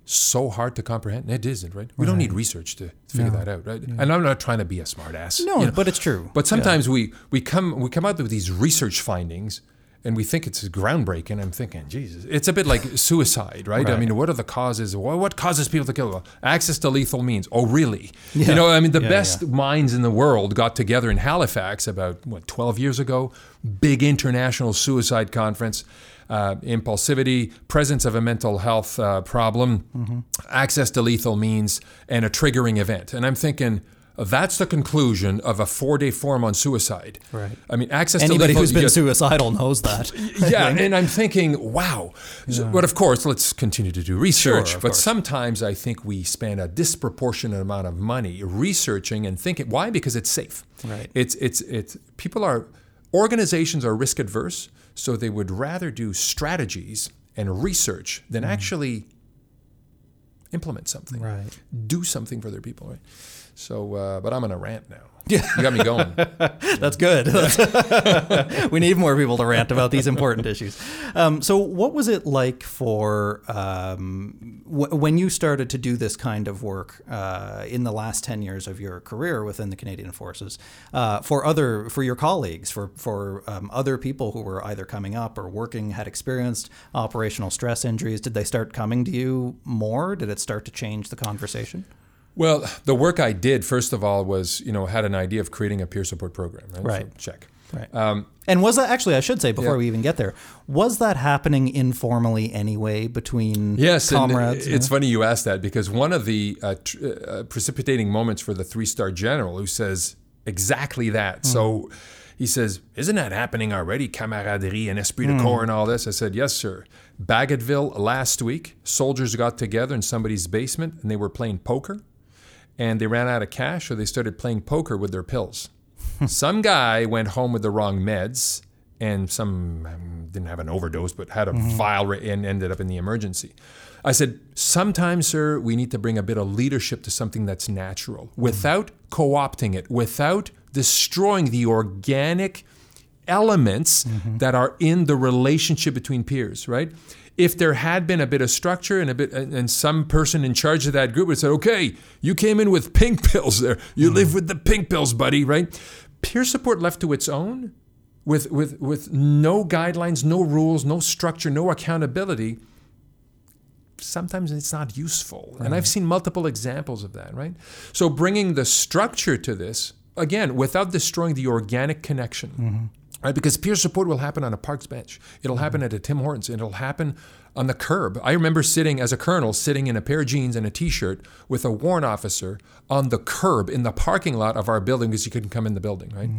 so hard to comprehend? It isn't, right? We don't need research to figure that out, right? And I'm not trying to be a smartass. No, you know. but it's true. But sometimes we, we come we come out with these research findings and we think it's groundbreaking. I'm thinking, Jesus, it's a bit like suicide, right? I mean, what are the causes? What, what causes people to kill? Well, access to lethal means. Oh, really? You know, I mean, the Yeah, best minds in the world got together in Halifax about what 12 years ago. Big international suicide conference. Uh, impulsivity, presence of a mental health uh, problem, Mm-hmm. access to lethal means, and a triggering event. And I'm thinking, that's the conclusion of a four-day forum on suicide. Right. I mean, access Anybody to lethal who's been yeah, suicidal knows that. yeah, and I'm thinking, wow. So, but of course, let's continue to do research. Sure, but course. sometimes I think we spend a disproportionate amount of money researching and thinking. Why? Because it's safe. Right. It's it's it's people are organizations are risk adverse, so they would rather do strategies and research than actually implement something, Right. do something for their people, right? So, uh, but I'm on a rant now. Yeah, you got me going. That's good. We need more people to rant about these important issues. Um, so, what was it like for um, w- when you started to do this kind of work uh, in the last ten years of your career within the Canadian Forces? Uh, for other, for your colleagues, for for um, other people who were either coming up or working, had experienced operational stress injuries, did they start coming to you more? Did it start to change the conversation? Well, the work I did, first of all, was, you know, had an idea of creating a peer support program, right? Right. So check. Right. Um, And was that actually, I should say before Yeah. we even get there, was that happening informally anyway between yes, and comrades? it's funny you asked that because one of the uh, tr- uh, precipitating moments for the three star general who says exactly that. So he says, Isn't that happening already? Camaraderie and esprit de corps and all this. I said, Yes, sir. Bagotville last week, soldiers got together in somebody's basement and they were playing poker. And they ran out of cash, or they started playing poker with their pills. Some guy went home with the wrong meds, and some um, didn't have an overdose, but had a vial ra- and ended up in the emergency. I said, sometimes, sir, we need to bring a bit of leadership to something that's natural without co opting it, without destroying the organic elements that are in the relationship between peers, right? If there had been a bit of structure and a bit, and, some person in charge of that group would say, "Okay, you came in with pink pills there. You mm-hmm. live with the pink pills, buddy." Right? Peer support left to its own, with with with no guidelines, no rules, no structure, no accountability. Sometimes it's not useful, and I've mm-hmm. seen multiple examples of that. Right? So bringing the structure to this again without destroying the organic connection mm-hmm. Right? Because peer support will happen on a park's bench. It'll happen at a Tim Hortons. It'll happen on the curb. I remember sitting as a colonel, sitting in a pair of jeans and a T-shirt with a warrant officer on the curb in the parking lot of our building because you couldn't come in the building, right?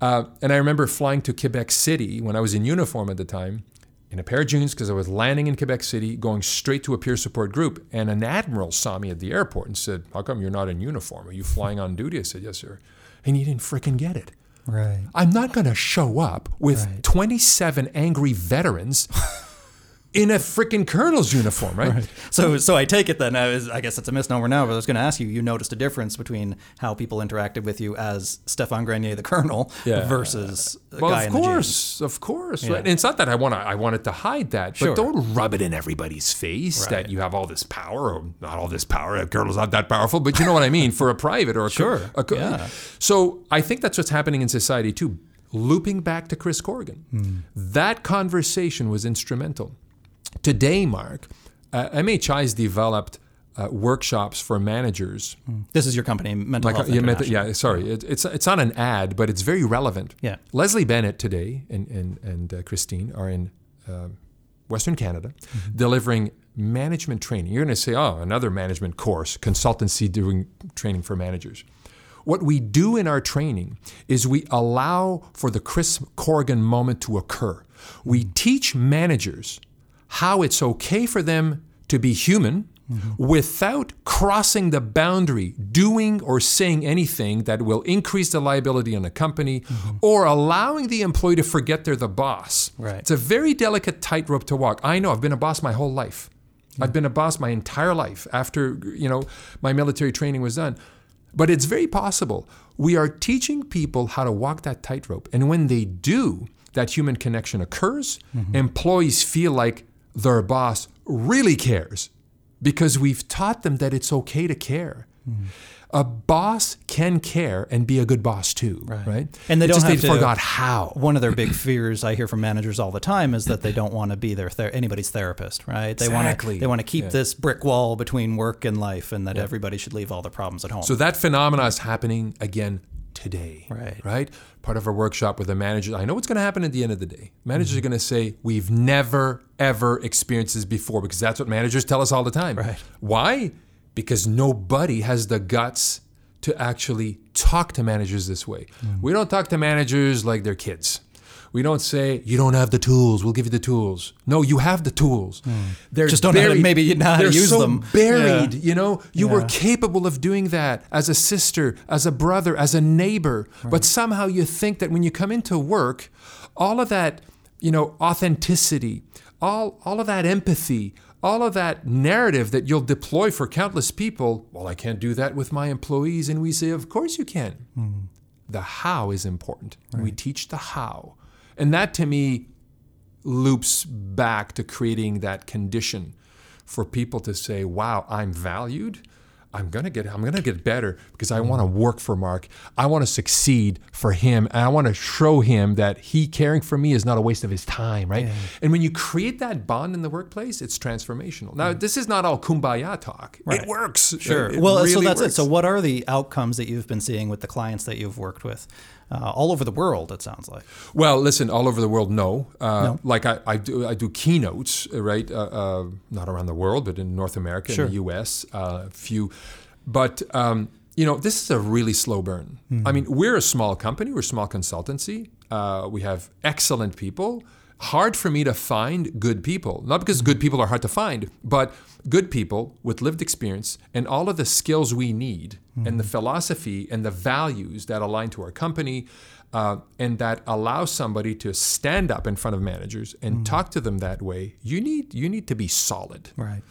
Uh, and I remember flying to Quebec City when I was in uniform at the time. In a pair of jeans because I was landing in Quebec City, going straight to a peer support group. And an admiral saw me at the airport and said, How come you're not in uniform? Are you flying on duty? I said, Yes, sir. And he didn't fricking get it. Right. I'm not going to show up with Right. 27 angry veterans in a freaking colonel's uniform, right? So, so I take it then. I, was, I guess it's a misnomer now, but I was going to ask you. You noticed a difference between how people interacted with you as Stéphane Grenier, the colonel, Yeah. versus the Well, guy of in the jeans. course, of course. Right? And it's not that I want to. I wanted to hide that, Sure. but don't rub it in everybody's face Right. that you have all this power, or not all this power. A colonel's not that powerful, but you know what I mean for a private or a co- Sure. a co- Yeah. So I think that's what's happening in society too. Looping back to Chris Corrigan, Hmm. that conversation was instrumental. Today, Mark, uh, has developed uh, workshops for managers. This is your company, Mental Health yeah, meta- yeah, sorry, it, it's it's not an ad, but it's very relevant. Yeah. Leslie Bennett today and and and uh, Christine are in uh, Western Canada, Mm-hmm. delivering management training. You're going to say, oh, another management course, consultancy doing training for managers. What we do in our training is we allow for the Chris Corrigan moment to occur. We teach managers how it's okay for them to be human mm-hmm. without crossing the boundary, doing or saying anything that will increase the liability on a company mm-hmm. or allowing the employee to forget they're the boss. Right. It's a very delicate tightrope to walk. I know, I've been a boss my whole life. I've been a boss my entire life after, you know, my military training was done. But it's very possible. We are teaching people how to walk that tightrope. And when they do, that human connection occurs. Mm-hmm. Employees feel like their boss really cares because we've taught them that it's okay to care. A boss can care and be a good boss too, right? right? And they It's don't just have they to- forgot how. One of their big fears I hear from managers all the time is that they don't want to be their ther- anybody's therapist, right? They want Exactly. to they want to keep this brick wall between work and life, and that everybody should leave all their problems at home. So that phenomena is happening again today. Right. Right? Part of our workshop with the managers. I know what's going to happen at the end of the day. Managers are going to say, We've never, ever experienced this before because that's what managers tell us all the time. Right. Why? Because nobody has the guts to actually talk to managers this way. Mm. We don't talk to managers like they're kids. We don't say, you don't have the tools, we'll give you the tools. No, you have the tools. Hmm. They're Just don't know how to- buried- maybe you know how to they're use so them. buried, Yeah. you know, you were capable of doing that as a sister, as a brother, as a neighbor. But somehow you think that when you come into work, all of that, you know, authenticity, all all of that empathy, all of that narrative that you'll deploy for countless people, well, I can't do that with my employees. And we say, of course you can. Hmm. The how is important. We teach the how. And that to me loops back to creating that condition for people to say, "Wow, I'm valued. I'm gonna get. I'm gonna get better because I want to work for Mark. I want to succeed for him, and I want to show him that he caring for me is not a waste of his time, right? And when you create that bond in the workplace, it's transformational. Now, this is not all kumbaya talk. It works. Sure. It well, so really that's it. works. So, what are the outcomes that you've been seeing with the clients that you've worked with, uh, all over the world? It sounds like. Well, listen, all over the world, no. Uh, Like I, I do, I do keynotes, uh, right? Uh, uh, not around the world, but in North America, Sure. in the U.S., a few. But um, you know, this is a really slow burn. I mean, we're a small company, we're a small consultancy. Uh, we have excellent people. Hard for me to find good people, not because good people are hard to find, but good people with lived experience and all of the skills we need and the hmm. philosophy and the values that align to our company uh, and that allows somebody to stand up in front of managers and hmm. talk to them that way, you need you need to be solid. Right.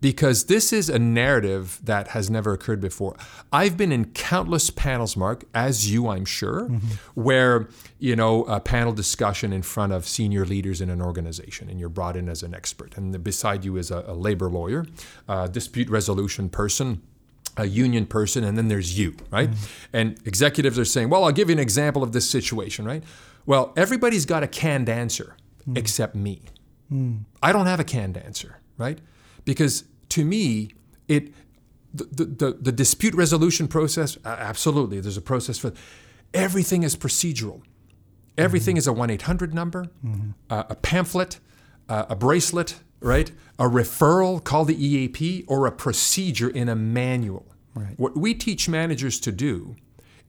because this is a narrative that has never occurred before. I've been in countless panels, Mark, as you, I'm sure, mm-hmm. where you know a panel discussion in front of senior leaders in an organization, and you're brought in as an expert, and beside you is a, a labor lawyer, a dispute resolution person. A union person, and then there's you, right? Mm-hmm. And executives are saying, Well, I'll give you an example of this situation, right? Well, everybody's got a canned answer mm. except me. Mm. I don't have a canned answer, right? Because to me, it the, the, the, the dispute resolution process, absolutely, there's a process for everything is procedural. Everything is a 1 800 number, uh, a pamphlet, uh, a bracelet, right? A referral, call the EAP, or a procedure in a manual. Right. What we teach managers to do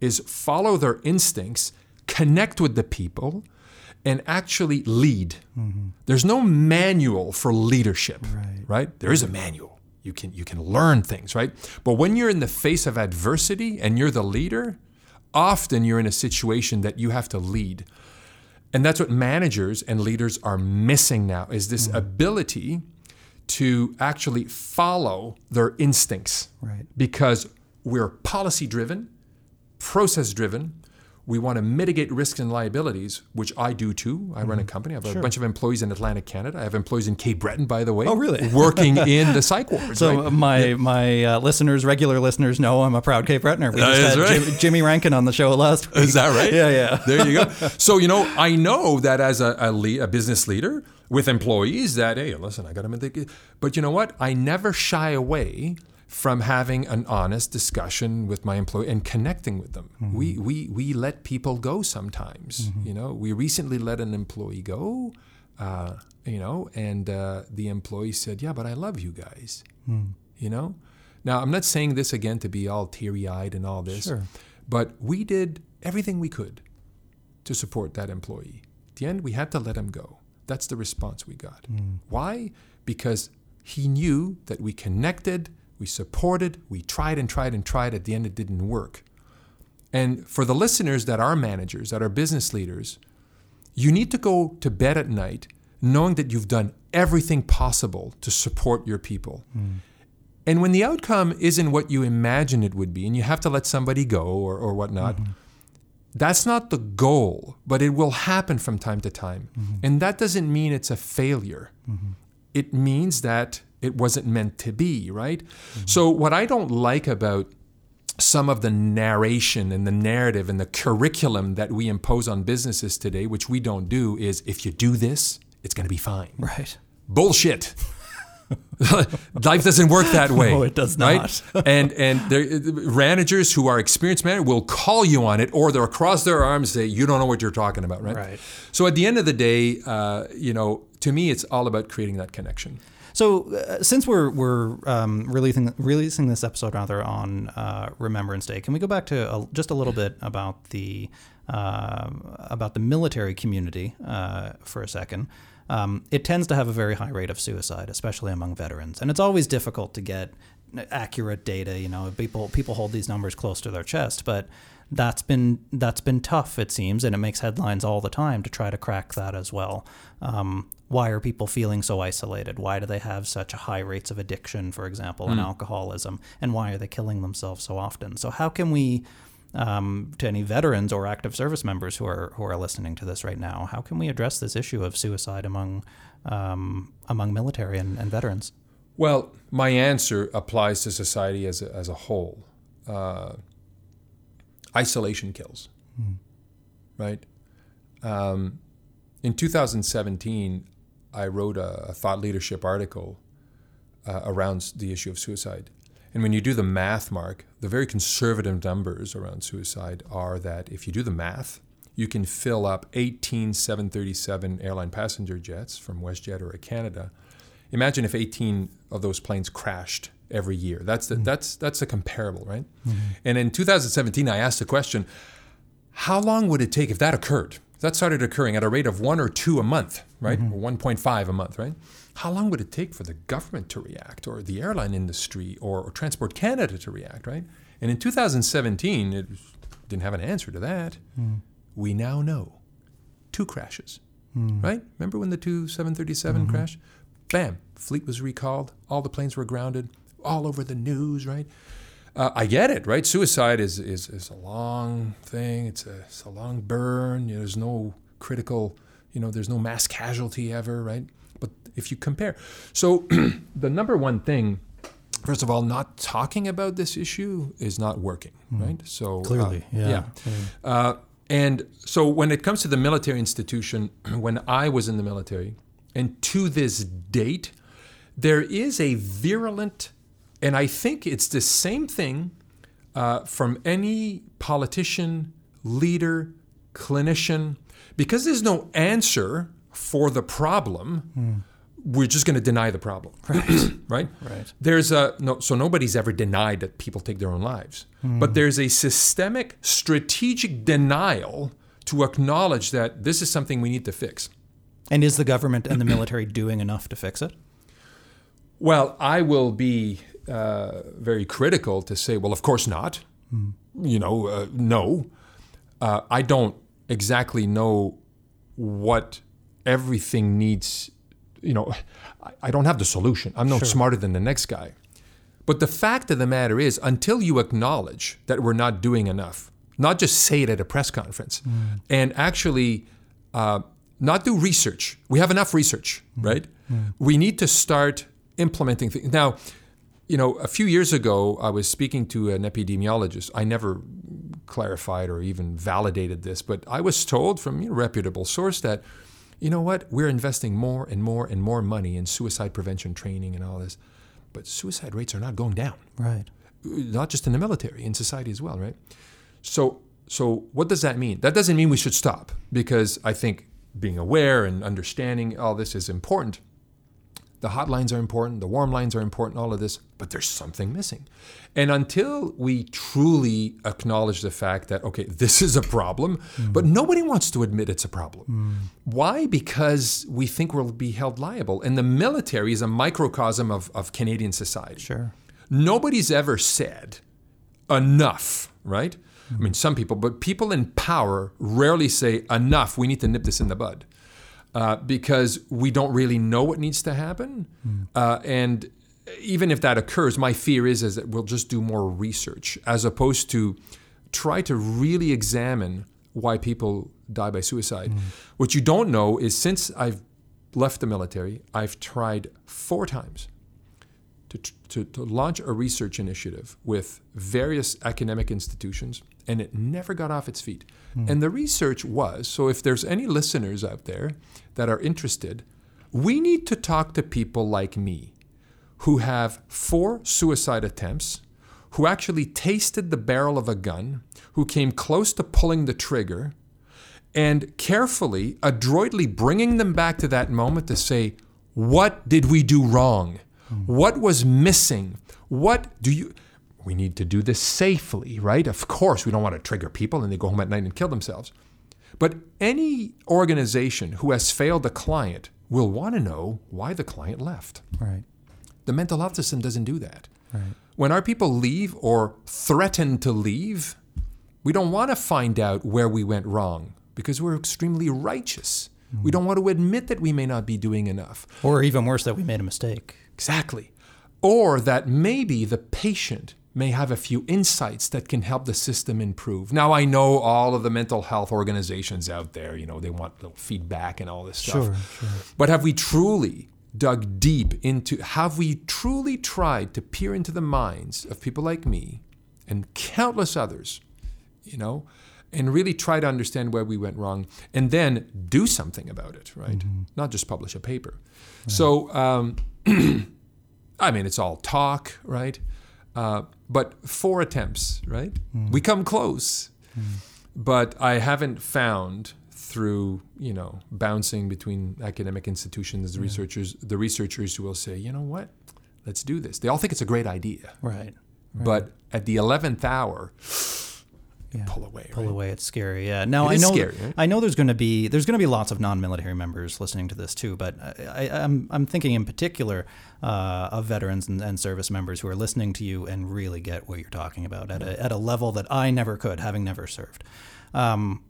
is follow their instincts, connect with the people, and actually lead. There's no manual for leadership, Right. right? There is a manual. You can you can learn things, right? But when you're in the face of adversity and you're the leader, often you're in a situation that you have to lead. And that's what managers and leaders are missing now is this mm-hmm. ability to actually follow their instincts. Right. Because we're policy driven, process driven. We want to mitigate risks and liabilities, which I do too. I run a company. I have a bunch of employees in Atlantic Canada. I have employees in Cape Breton, by the way. Oh, really? working in the psych wards. So right? my my uh, listeners, regular listeners, know I'm a proud Cape Bretoner. We just is had right. Jim, Jimmy Rankin on the show last week. Is that right? Yeah, yeah. There you go. So you know, I know that as a a, le- a business leader with employees, that hey, listen, I got to. Think. But you know what? I never shy away from having an honest discussion with my employee and connecting with them. We we we let people go sometimes. You know, we recently let an employee go. Uh, you know, and uh, the employee said, "Yeah, but I love you guys." You know. Now, I'm not saying this again to be all teary-eyed and all this, Sure. but we did everything we could to support that employee. At the end, we had to let him go. That's the response we got. Why? Because he knew that we connected, we supported, we tried and tried and tried. At the end, it didn't work. And for the listeners that are managers, that are business leaders, you need to go to bed at night knowing that you've done everything possible to support your people. Mm-hmm. And when the outcome isn't what you imagine it would be, and you have to let somebody go or, or whatnot, mm-hmm. that's not the goal, but it will happen from time to time. Mm-hmm. And that doesn't mean it's a failure. It means that it wasn't meant to be, right? So, what I don't like about some of the narration and the narrative and the curriculum that we impose on businesses today, which we don't do, is if you do this, it's going to be fine. Right. Bullshit. Life doesn't work that way. No, it does Right? and and there, managers who are experienced managers will call you on it, or they'll cross their arms and say, "You don't know what you're talking about." Right. Right. So at the end of the day, uh, you know, to me, it's all about creating that connection. So, uh, since we're we're um, releasing releasing this episode rather on uh, Remembrance Day, can we go back to a, just a little bit about the uh, about the military community uh, for a second? Um, it tends to have a very high rate of suicide, especially among veterans, and it's always difficult to get accurate data. You know, people people hold these numbers close to their chest, but that's been that's been tough, it seems, and it makes headlines all the time to try to crack that as well. Um, why are people feeling so isolated? Why do they have such high rates of addiction, for example, and alcoholism? And why are they killing themselves so often? So how can we, um, to any veterans or active service members who are who are listening to this right now, how can we address this issue of suicide among um, among military and, and veterans? Well, my answer applies to society as a, as a whole. Uh, isolation kills, right? Um, in 2017, I wrote a, a thought leadership article uh, around the issue of suicide. And when you do the math, Mark, the very conservative numbers around suicide are that if you do the math, you can fill up 18 737 airline passenger jets from WestJet or Canada. Imagine if 18 of those planes crashed every year. That's the, mm-hmm. that's that's a comparable, right? Mm-hmm. And in 2017, I asked the question: How long would it take if that occurred? If that started occurring at a rate of one or two a month, right? Mm-hmm. Or 1.5 a month, right? How long would it take for the government to react, or the airline industry, or, or Transport Canada to react, right? And in 2017, it didn't have an answer to that. Mm. we now know two crashes. Mm. Right? Remember when the two 737 crashed? Bam, fleet was recalled, all the planes were grounded, all over the news, right? Uh, I get it, right? Suicide is, is, is a long thing. It's a, it's a long burn. You know, there's no critical, you know, there's no mass casualty ever, right? But if you compare, so the number one thing, first of all, not talking about this issue is not working, right? So uh, Clearly, yeah. uh, and so when it comes to the military institution, when I was in the military, and to this date, there is a virulent, and I think it's the same thing uh, from any politician, leader, clinician, because there's no answer for the problem. We're just going to deny the problem, right? right? Right. There's a no, so nobody's ever denied that people take their own lives, but there's a systemic, strategic denial to acknowledge that this is something we need to fix. And is the government and the military doing enough to fix it? Well, I will be uh, very critical to say, well, of course not. You know, uh, no. Uh, I don't exactly know what everything needs. You know, I, I don't have the solution. I'm no smarter than the next guy. But the fact of the matter is, until you acknowledge that we're not doing enough, not just say it at a press conference, and actually uh, not do research. We have enough research, right? We need to start implementing things. Now, you know, a few years ago, I was speaking to an epidemiologist. I never clarified or even validated this, but I was told from a reputable source that, you know what, we're investing more and more and more money in suicide prevention training and all this, but suicide rates are not going down Right. not just in the military, in society as well, right? So, so what does that mean? That doesn't mean we should stop because I think being aware and understanding all this is important. The hotlines are important, the warm lines are important, all of this, but there's something missing. And until we truly acknowledge the fact that, okay, this is a problem, but nobody wants to admit it's a problem. Why? Because we think we'll be held liable. And the military is a microcosm of, of Canadian society Sure. nobody's ever said enough, right? I mean, some people, but people in power rarely say enough. We need to nip this in the bud uh, because we don't really know what needs to happen. Uh, and even if that occurs, my fear is, is that we'll just do more research as opposed to try to really examine why people die by suicide. Mm-hmm. What you don't know is since I've left the military, I've tried four times to, to, to launch a research initiative with various academic institutions, and it never got off its feet. Mm. And the research was so, if there's any listeners out there that are interested, we need to talk to people like me who have four suicide attempts, who actually tasted the barrel of a gun, who came close to pulling the trigger, and carefully, adroitly bringing them back to that moment to say, what did we do wrong? What was missing? What do you. We need to do this safely, right? Of course, we don't want to trigger people and they go home at night and kill themselves. But any organization who has failed a client will want to know why the client left. Right. The mental health system doesn't do that. Right. When our people leave or threaten to leave, we don't want to find out where we went wrong because we're extremely righteous. We mm-hmm. don't want to admit that we may not be doing enough. Or even worse, that we made a mistake. Exactly. Or that maybe the patient may have a few insights that can help the system improve. Now, I know all of the mental health organizations out there, you know, they want little feedback and all this stuff. Sure, sure. But have we truly dug deep into, have we truly tried to peer into the minds of people like me and countless others, you know, and really try to understand where we went wrong and then do something about it, right? Not just publish a paper. So, um, I mean, it's all talk, right? Uh, but four attempts, right? We come close, but I haven't found through you know bouncing between academic institutions, the researchers, the researchers who will say, you know what, let's do this. They all think it's a great idea, Right. but at the eleventh hour, Yeah. pull away. Pull right? away. It's scary. Yeah. Now It I know. scary, right? I know there's going to be there's going to be lots of non-military members listening to this too. But I, I, I'm I'm thinking in particular uh, of veterans and, and service members who are listening to you and really get what you're talking about at a at a level that I never could, having never served. Um,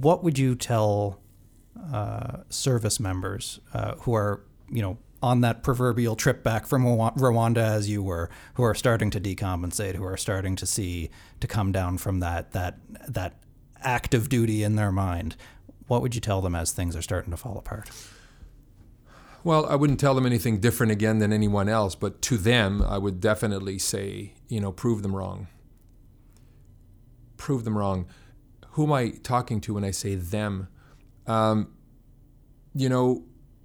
what would you tell uh, service members uh, who are, you know, on that proverbial trip back from Rwanda as you were, who are starting to decompensate, who are starting to see to come down from that that that active duty in their mind? What would you tell them as things are starting to fall apart? Well, I wouldn't tell them anything different again than anyone else, but to them, I would definitely say, you know, prove them wrong. Prove them wrong. Who am I talking to when I say them? Um, you know,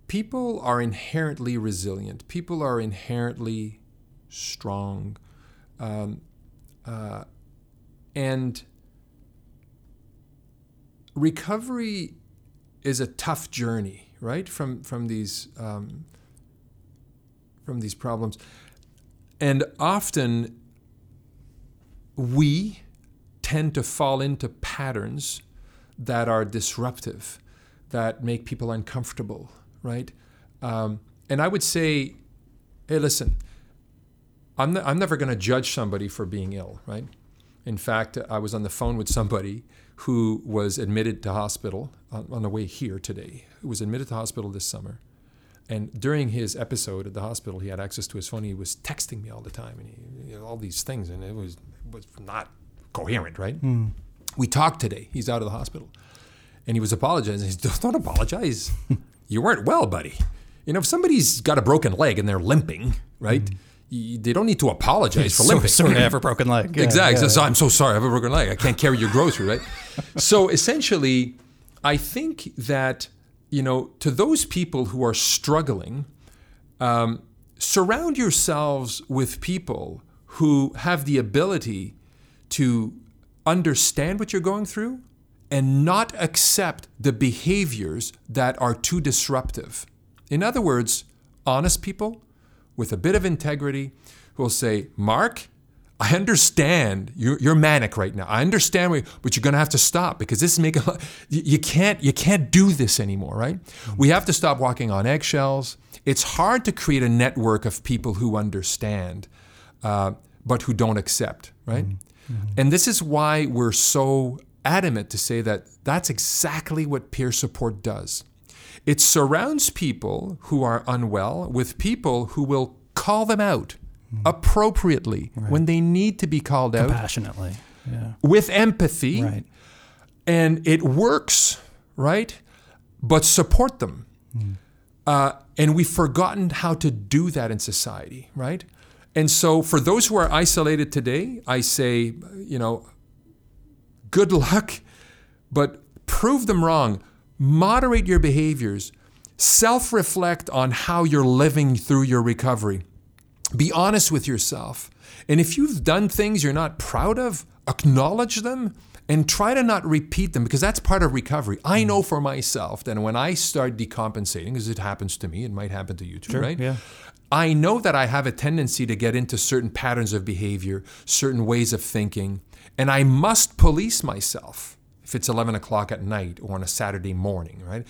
people are inherently resilient. People are inherently strong. Um, uh, and recovery is a tough journey, right? From from these um, from these problems, and often we tend to fall into patterns that are disruptive, that make people uncomfortable, right? Um, and I would say, hey, listen, I'm, ne- I'm never going to judge somebody for being ill, right? In fact, I was on the phone with somebody who was admitted to hospital on, on the way here today, who was admitted to hospital this summer. And during his episode at the hospital, he had access to his phone. He was texting me all the time, and he, know, all these things, and it was was not coherent, right? Mm. We talked today. He's out of the hospital, and he was apologizing. He said, "Don't apologize. you weren't well, buddy. You know, if somebody's got a broken leg and they're limping, right?" Mm they don't need to apologize for limping. Sorry, I have a broken leg. Yeah, exactly. Yeah. So I'm so sorry. I have a broken leg. I can't carry your grocery, right? so essentially, I think that you know, to those people who are struggling, um, surround yourselves with people who have the ability to understand what you're going through and not accept the behaviors that are too disruptive. In other words, honest people with a bit of integrity who will say, Mark, I understand you're, you're manic right now. I understand, but you're going to have to stop because this is making you can't you can't do this anymore, right? We have to stop walking on eggshells. It's hard to create a network of people who understand, uh, but who don't accept, right? Mm-hmm. Mm-hmm. And this is why we're so adamant to say that that's exactly what peer support does. It surrounds people who are unwell with people who will call them out mm. appropriately right. when they need to be called out. Compassionately. Yeah. With empathy. Right. And it works, right? But support them. Mm. Uh, and we've forgotten how to do that in society, right? And so for those who are isolated today, I say, you know, good luck, but prove them wrong moderate your behaviors, self reflect on how you're living through your recovery. Be honest with yourself. And if you've done things you're not proud of, acknowledge them and try to not repeat them because that's part of recovery. I mm. know for myself that when I start decompensating, as it happens to me, it might happen to you too, sure, right? Yeah. I know that I have a tendency to get into certain patterns of behavior, certain ways of thinking, and I must police myself if it's 11 o'clock at night or on a Saturday morning, right?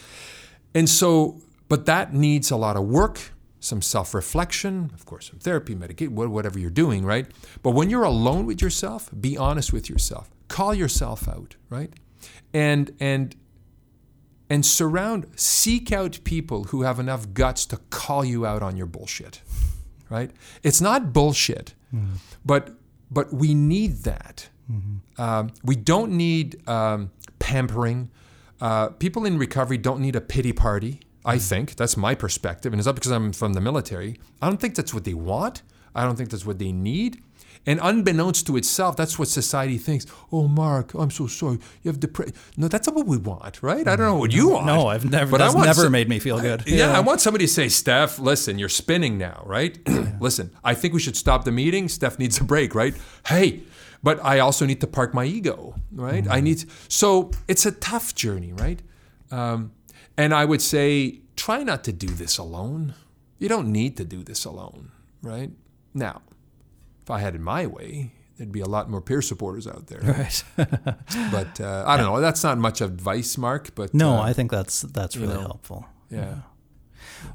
And so, but that needs a lot of work, some self reflection, of course, some therapy, medication, whatever you're doing, right? But when you're alone with yourself, be honest with yourself. Call yourself out, right? And, and, and surround, seek out people who have enough guts to call you out on your bullshit, right? It's not bullshit, mm. but, but we need that Mm-hmm. Um, we don't need um, pampering. Uh, people in recovery don't need a pity party. I mm-hmm. think that's my perspective, and it's not because I'm from the military. I don't think that's what they want. I don't think that's what they need. And unbeknownst to itself, that's what society thinks. Oh, Mark, I'm so sorry. You have depression. No, that's not what we want, right? I don't know what you want. No, I've never. But that's never some, made me feel good. I, yeah. yeah. I want somebody to say, Steph, listen, you're spinning now, right? listen, I think we should stop the meeting. Steph needs a break, right? Hey, but I also need to park my ego, right? Mm-hmm. I need to, so it's a tough journey, right? Um, and I would say try not to do this alone. You don't need to do this alone, right? Now, if I had it my way, there'd be a lot more peer supporters out there. Right. but uh, I don't know. That's not much advice, Mark. But no, uh, I think that's that's really know, helpful. Yeah. yeah.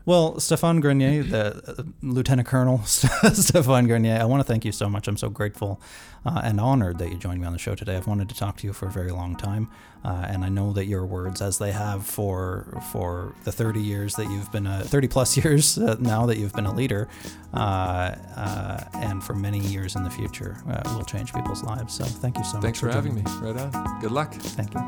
Well, Stéphane Grenier, the uh, Lieutenant Colonel Stéphane Grenier, I want to thank you so much. I'm so grateful uh, and honored that you joined me on the show today. I've wanted to talk to you for a very long time, uh, and I know that your words, as they have for for the 30 years that you've been a 30 plus years uh, now that you've been a leader, uh, uh, and for many years in the future, will change people's lives. So thank you so Thanks much. Thanks for, for having me. Right on. Good luck. Thank you.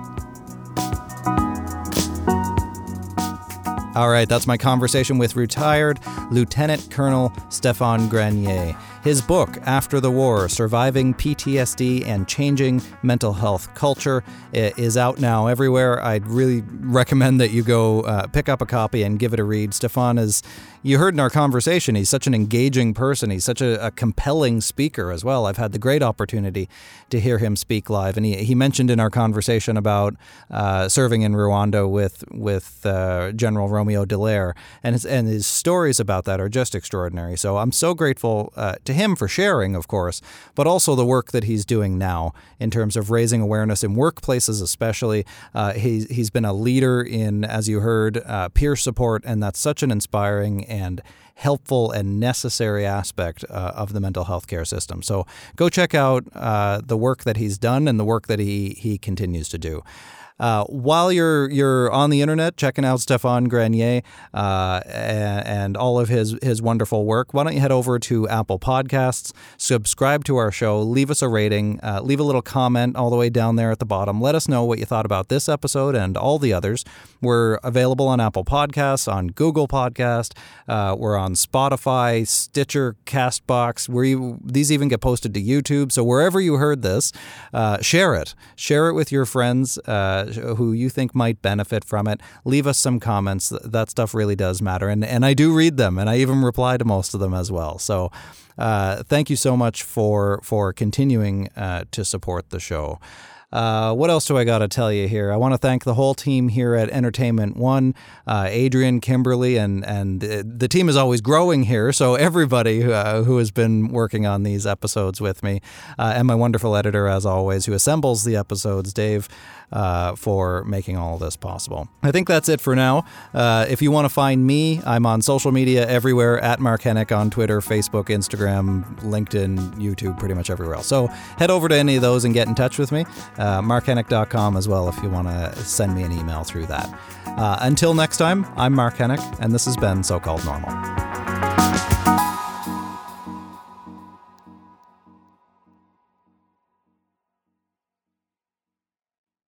All right, that's my conversation with retired Lieutenant Colonel Stéphane Grenier. His book, After the War Surviving PTSD and Changing Mental Health Culture, is out now everywhere. I'd really recommend that you go uh, pick up a copy and give it a read. Stéphane is, you heard in our conversation, he's such an engaging person. He's such a, a compelling speaker as well. I've had the great opportunity to hear him speak live. And he, he mentioned in our conversation about uh, serving in Rwanda with, with uh, General Romeo Dallaire, and his, and his stories about that are just extraordinary. So I'm so grateful uh, to him for sharing, of course, but also the work that he's doing now in terms of raising awareness in workplaces, especially. Uh, he's, he's been a leader in, as you heard, uh, peer support, and that's such an inspiring and helpful and necessary aspect uh, of the mental health care system. So go check out uh, the work that he's done and the work that he, he continues to do. Uh, while you're you're on the internet checking out Stéphane Grenier uh, and, and, all of his his wonderful work, why don't you head over to Apple Podcasts, subscribe to our show, leave us a rating, uh, leave a little comment all the way down there at the bottom. Let us know what you thought about this episode and all the others. We're available on Apple Podcasts, on Google Podcast, uh, we're on Spotify, Stitcher, Castbox. We these even get posted to YouTube. So wherever you heard this, uh, share it, share it with your friends who you think might benefit from it. Leave us some comments. That stuff really does matter. And, and I do read them, and I even reply to most of them as well. So uh, thank you so much for, for continuing uh, to support the show. Uh, what else do I got to tell you here? I want to thank the whole team here at Entertainment One, uh, Adrian, Kimberly, and and the team is always growing here. So everybody uh, who has been working on these episodes with me, uh, and my wonderful editor, as always, who assembles the episodes, Dave uh, for making all this possible. I think that's it for now. Uh, if you want to find me, I'm on social media everywhere at Mark Henick on Twitter, Facebook, Instagram, LinkedIn, YouTube, pretty much everywhere else. So head over to any of those and get in touch with me. Uh, markhenick.com as well if you want to send me an email through that. Uh, until next time, I'm Mark Henick, and this has been So Called Normal.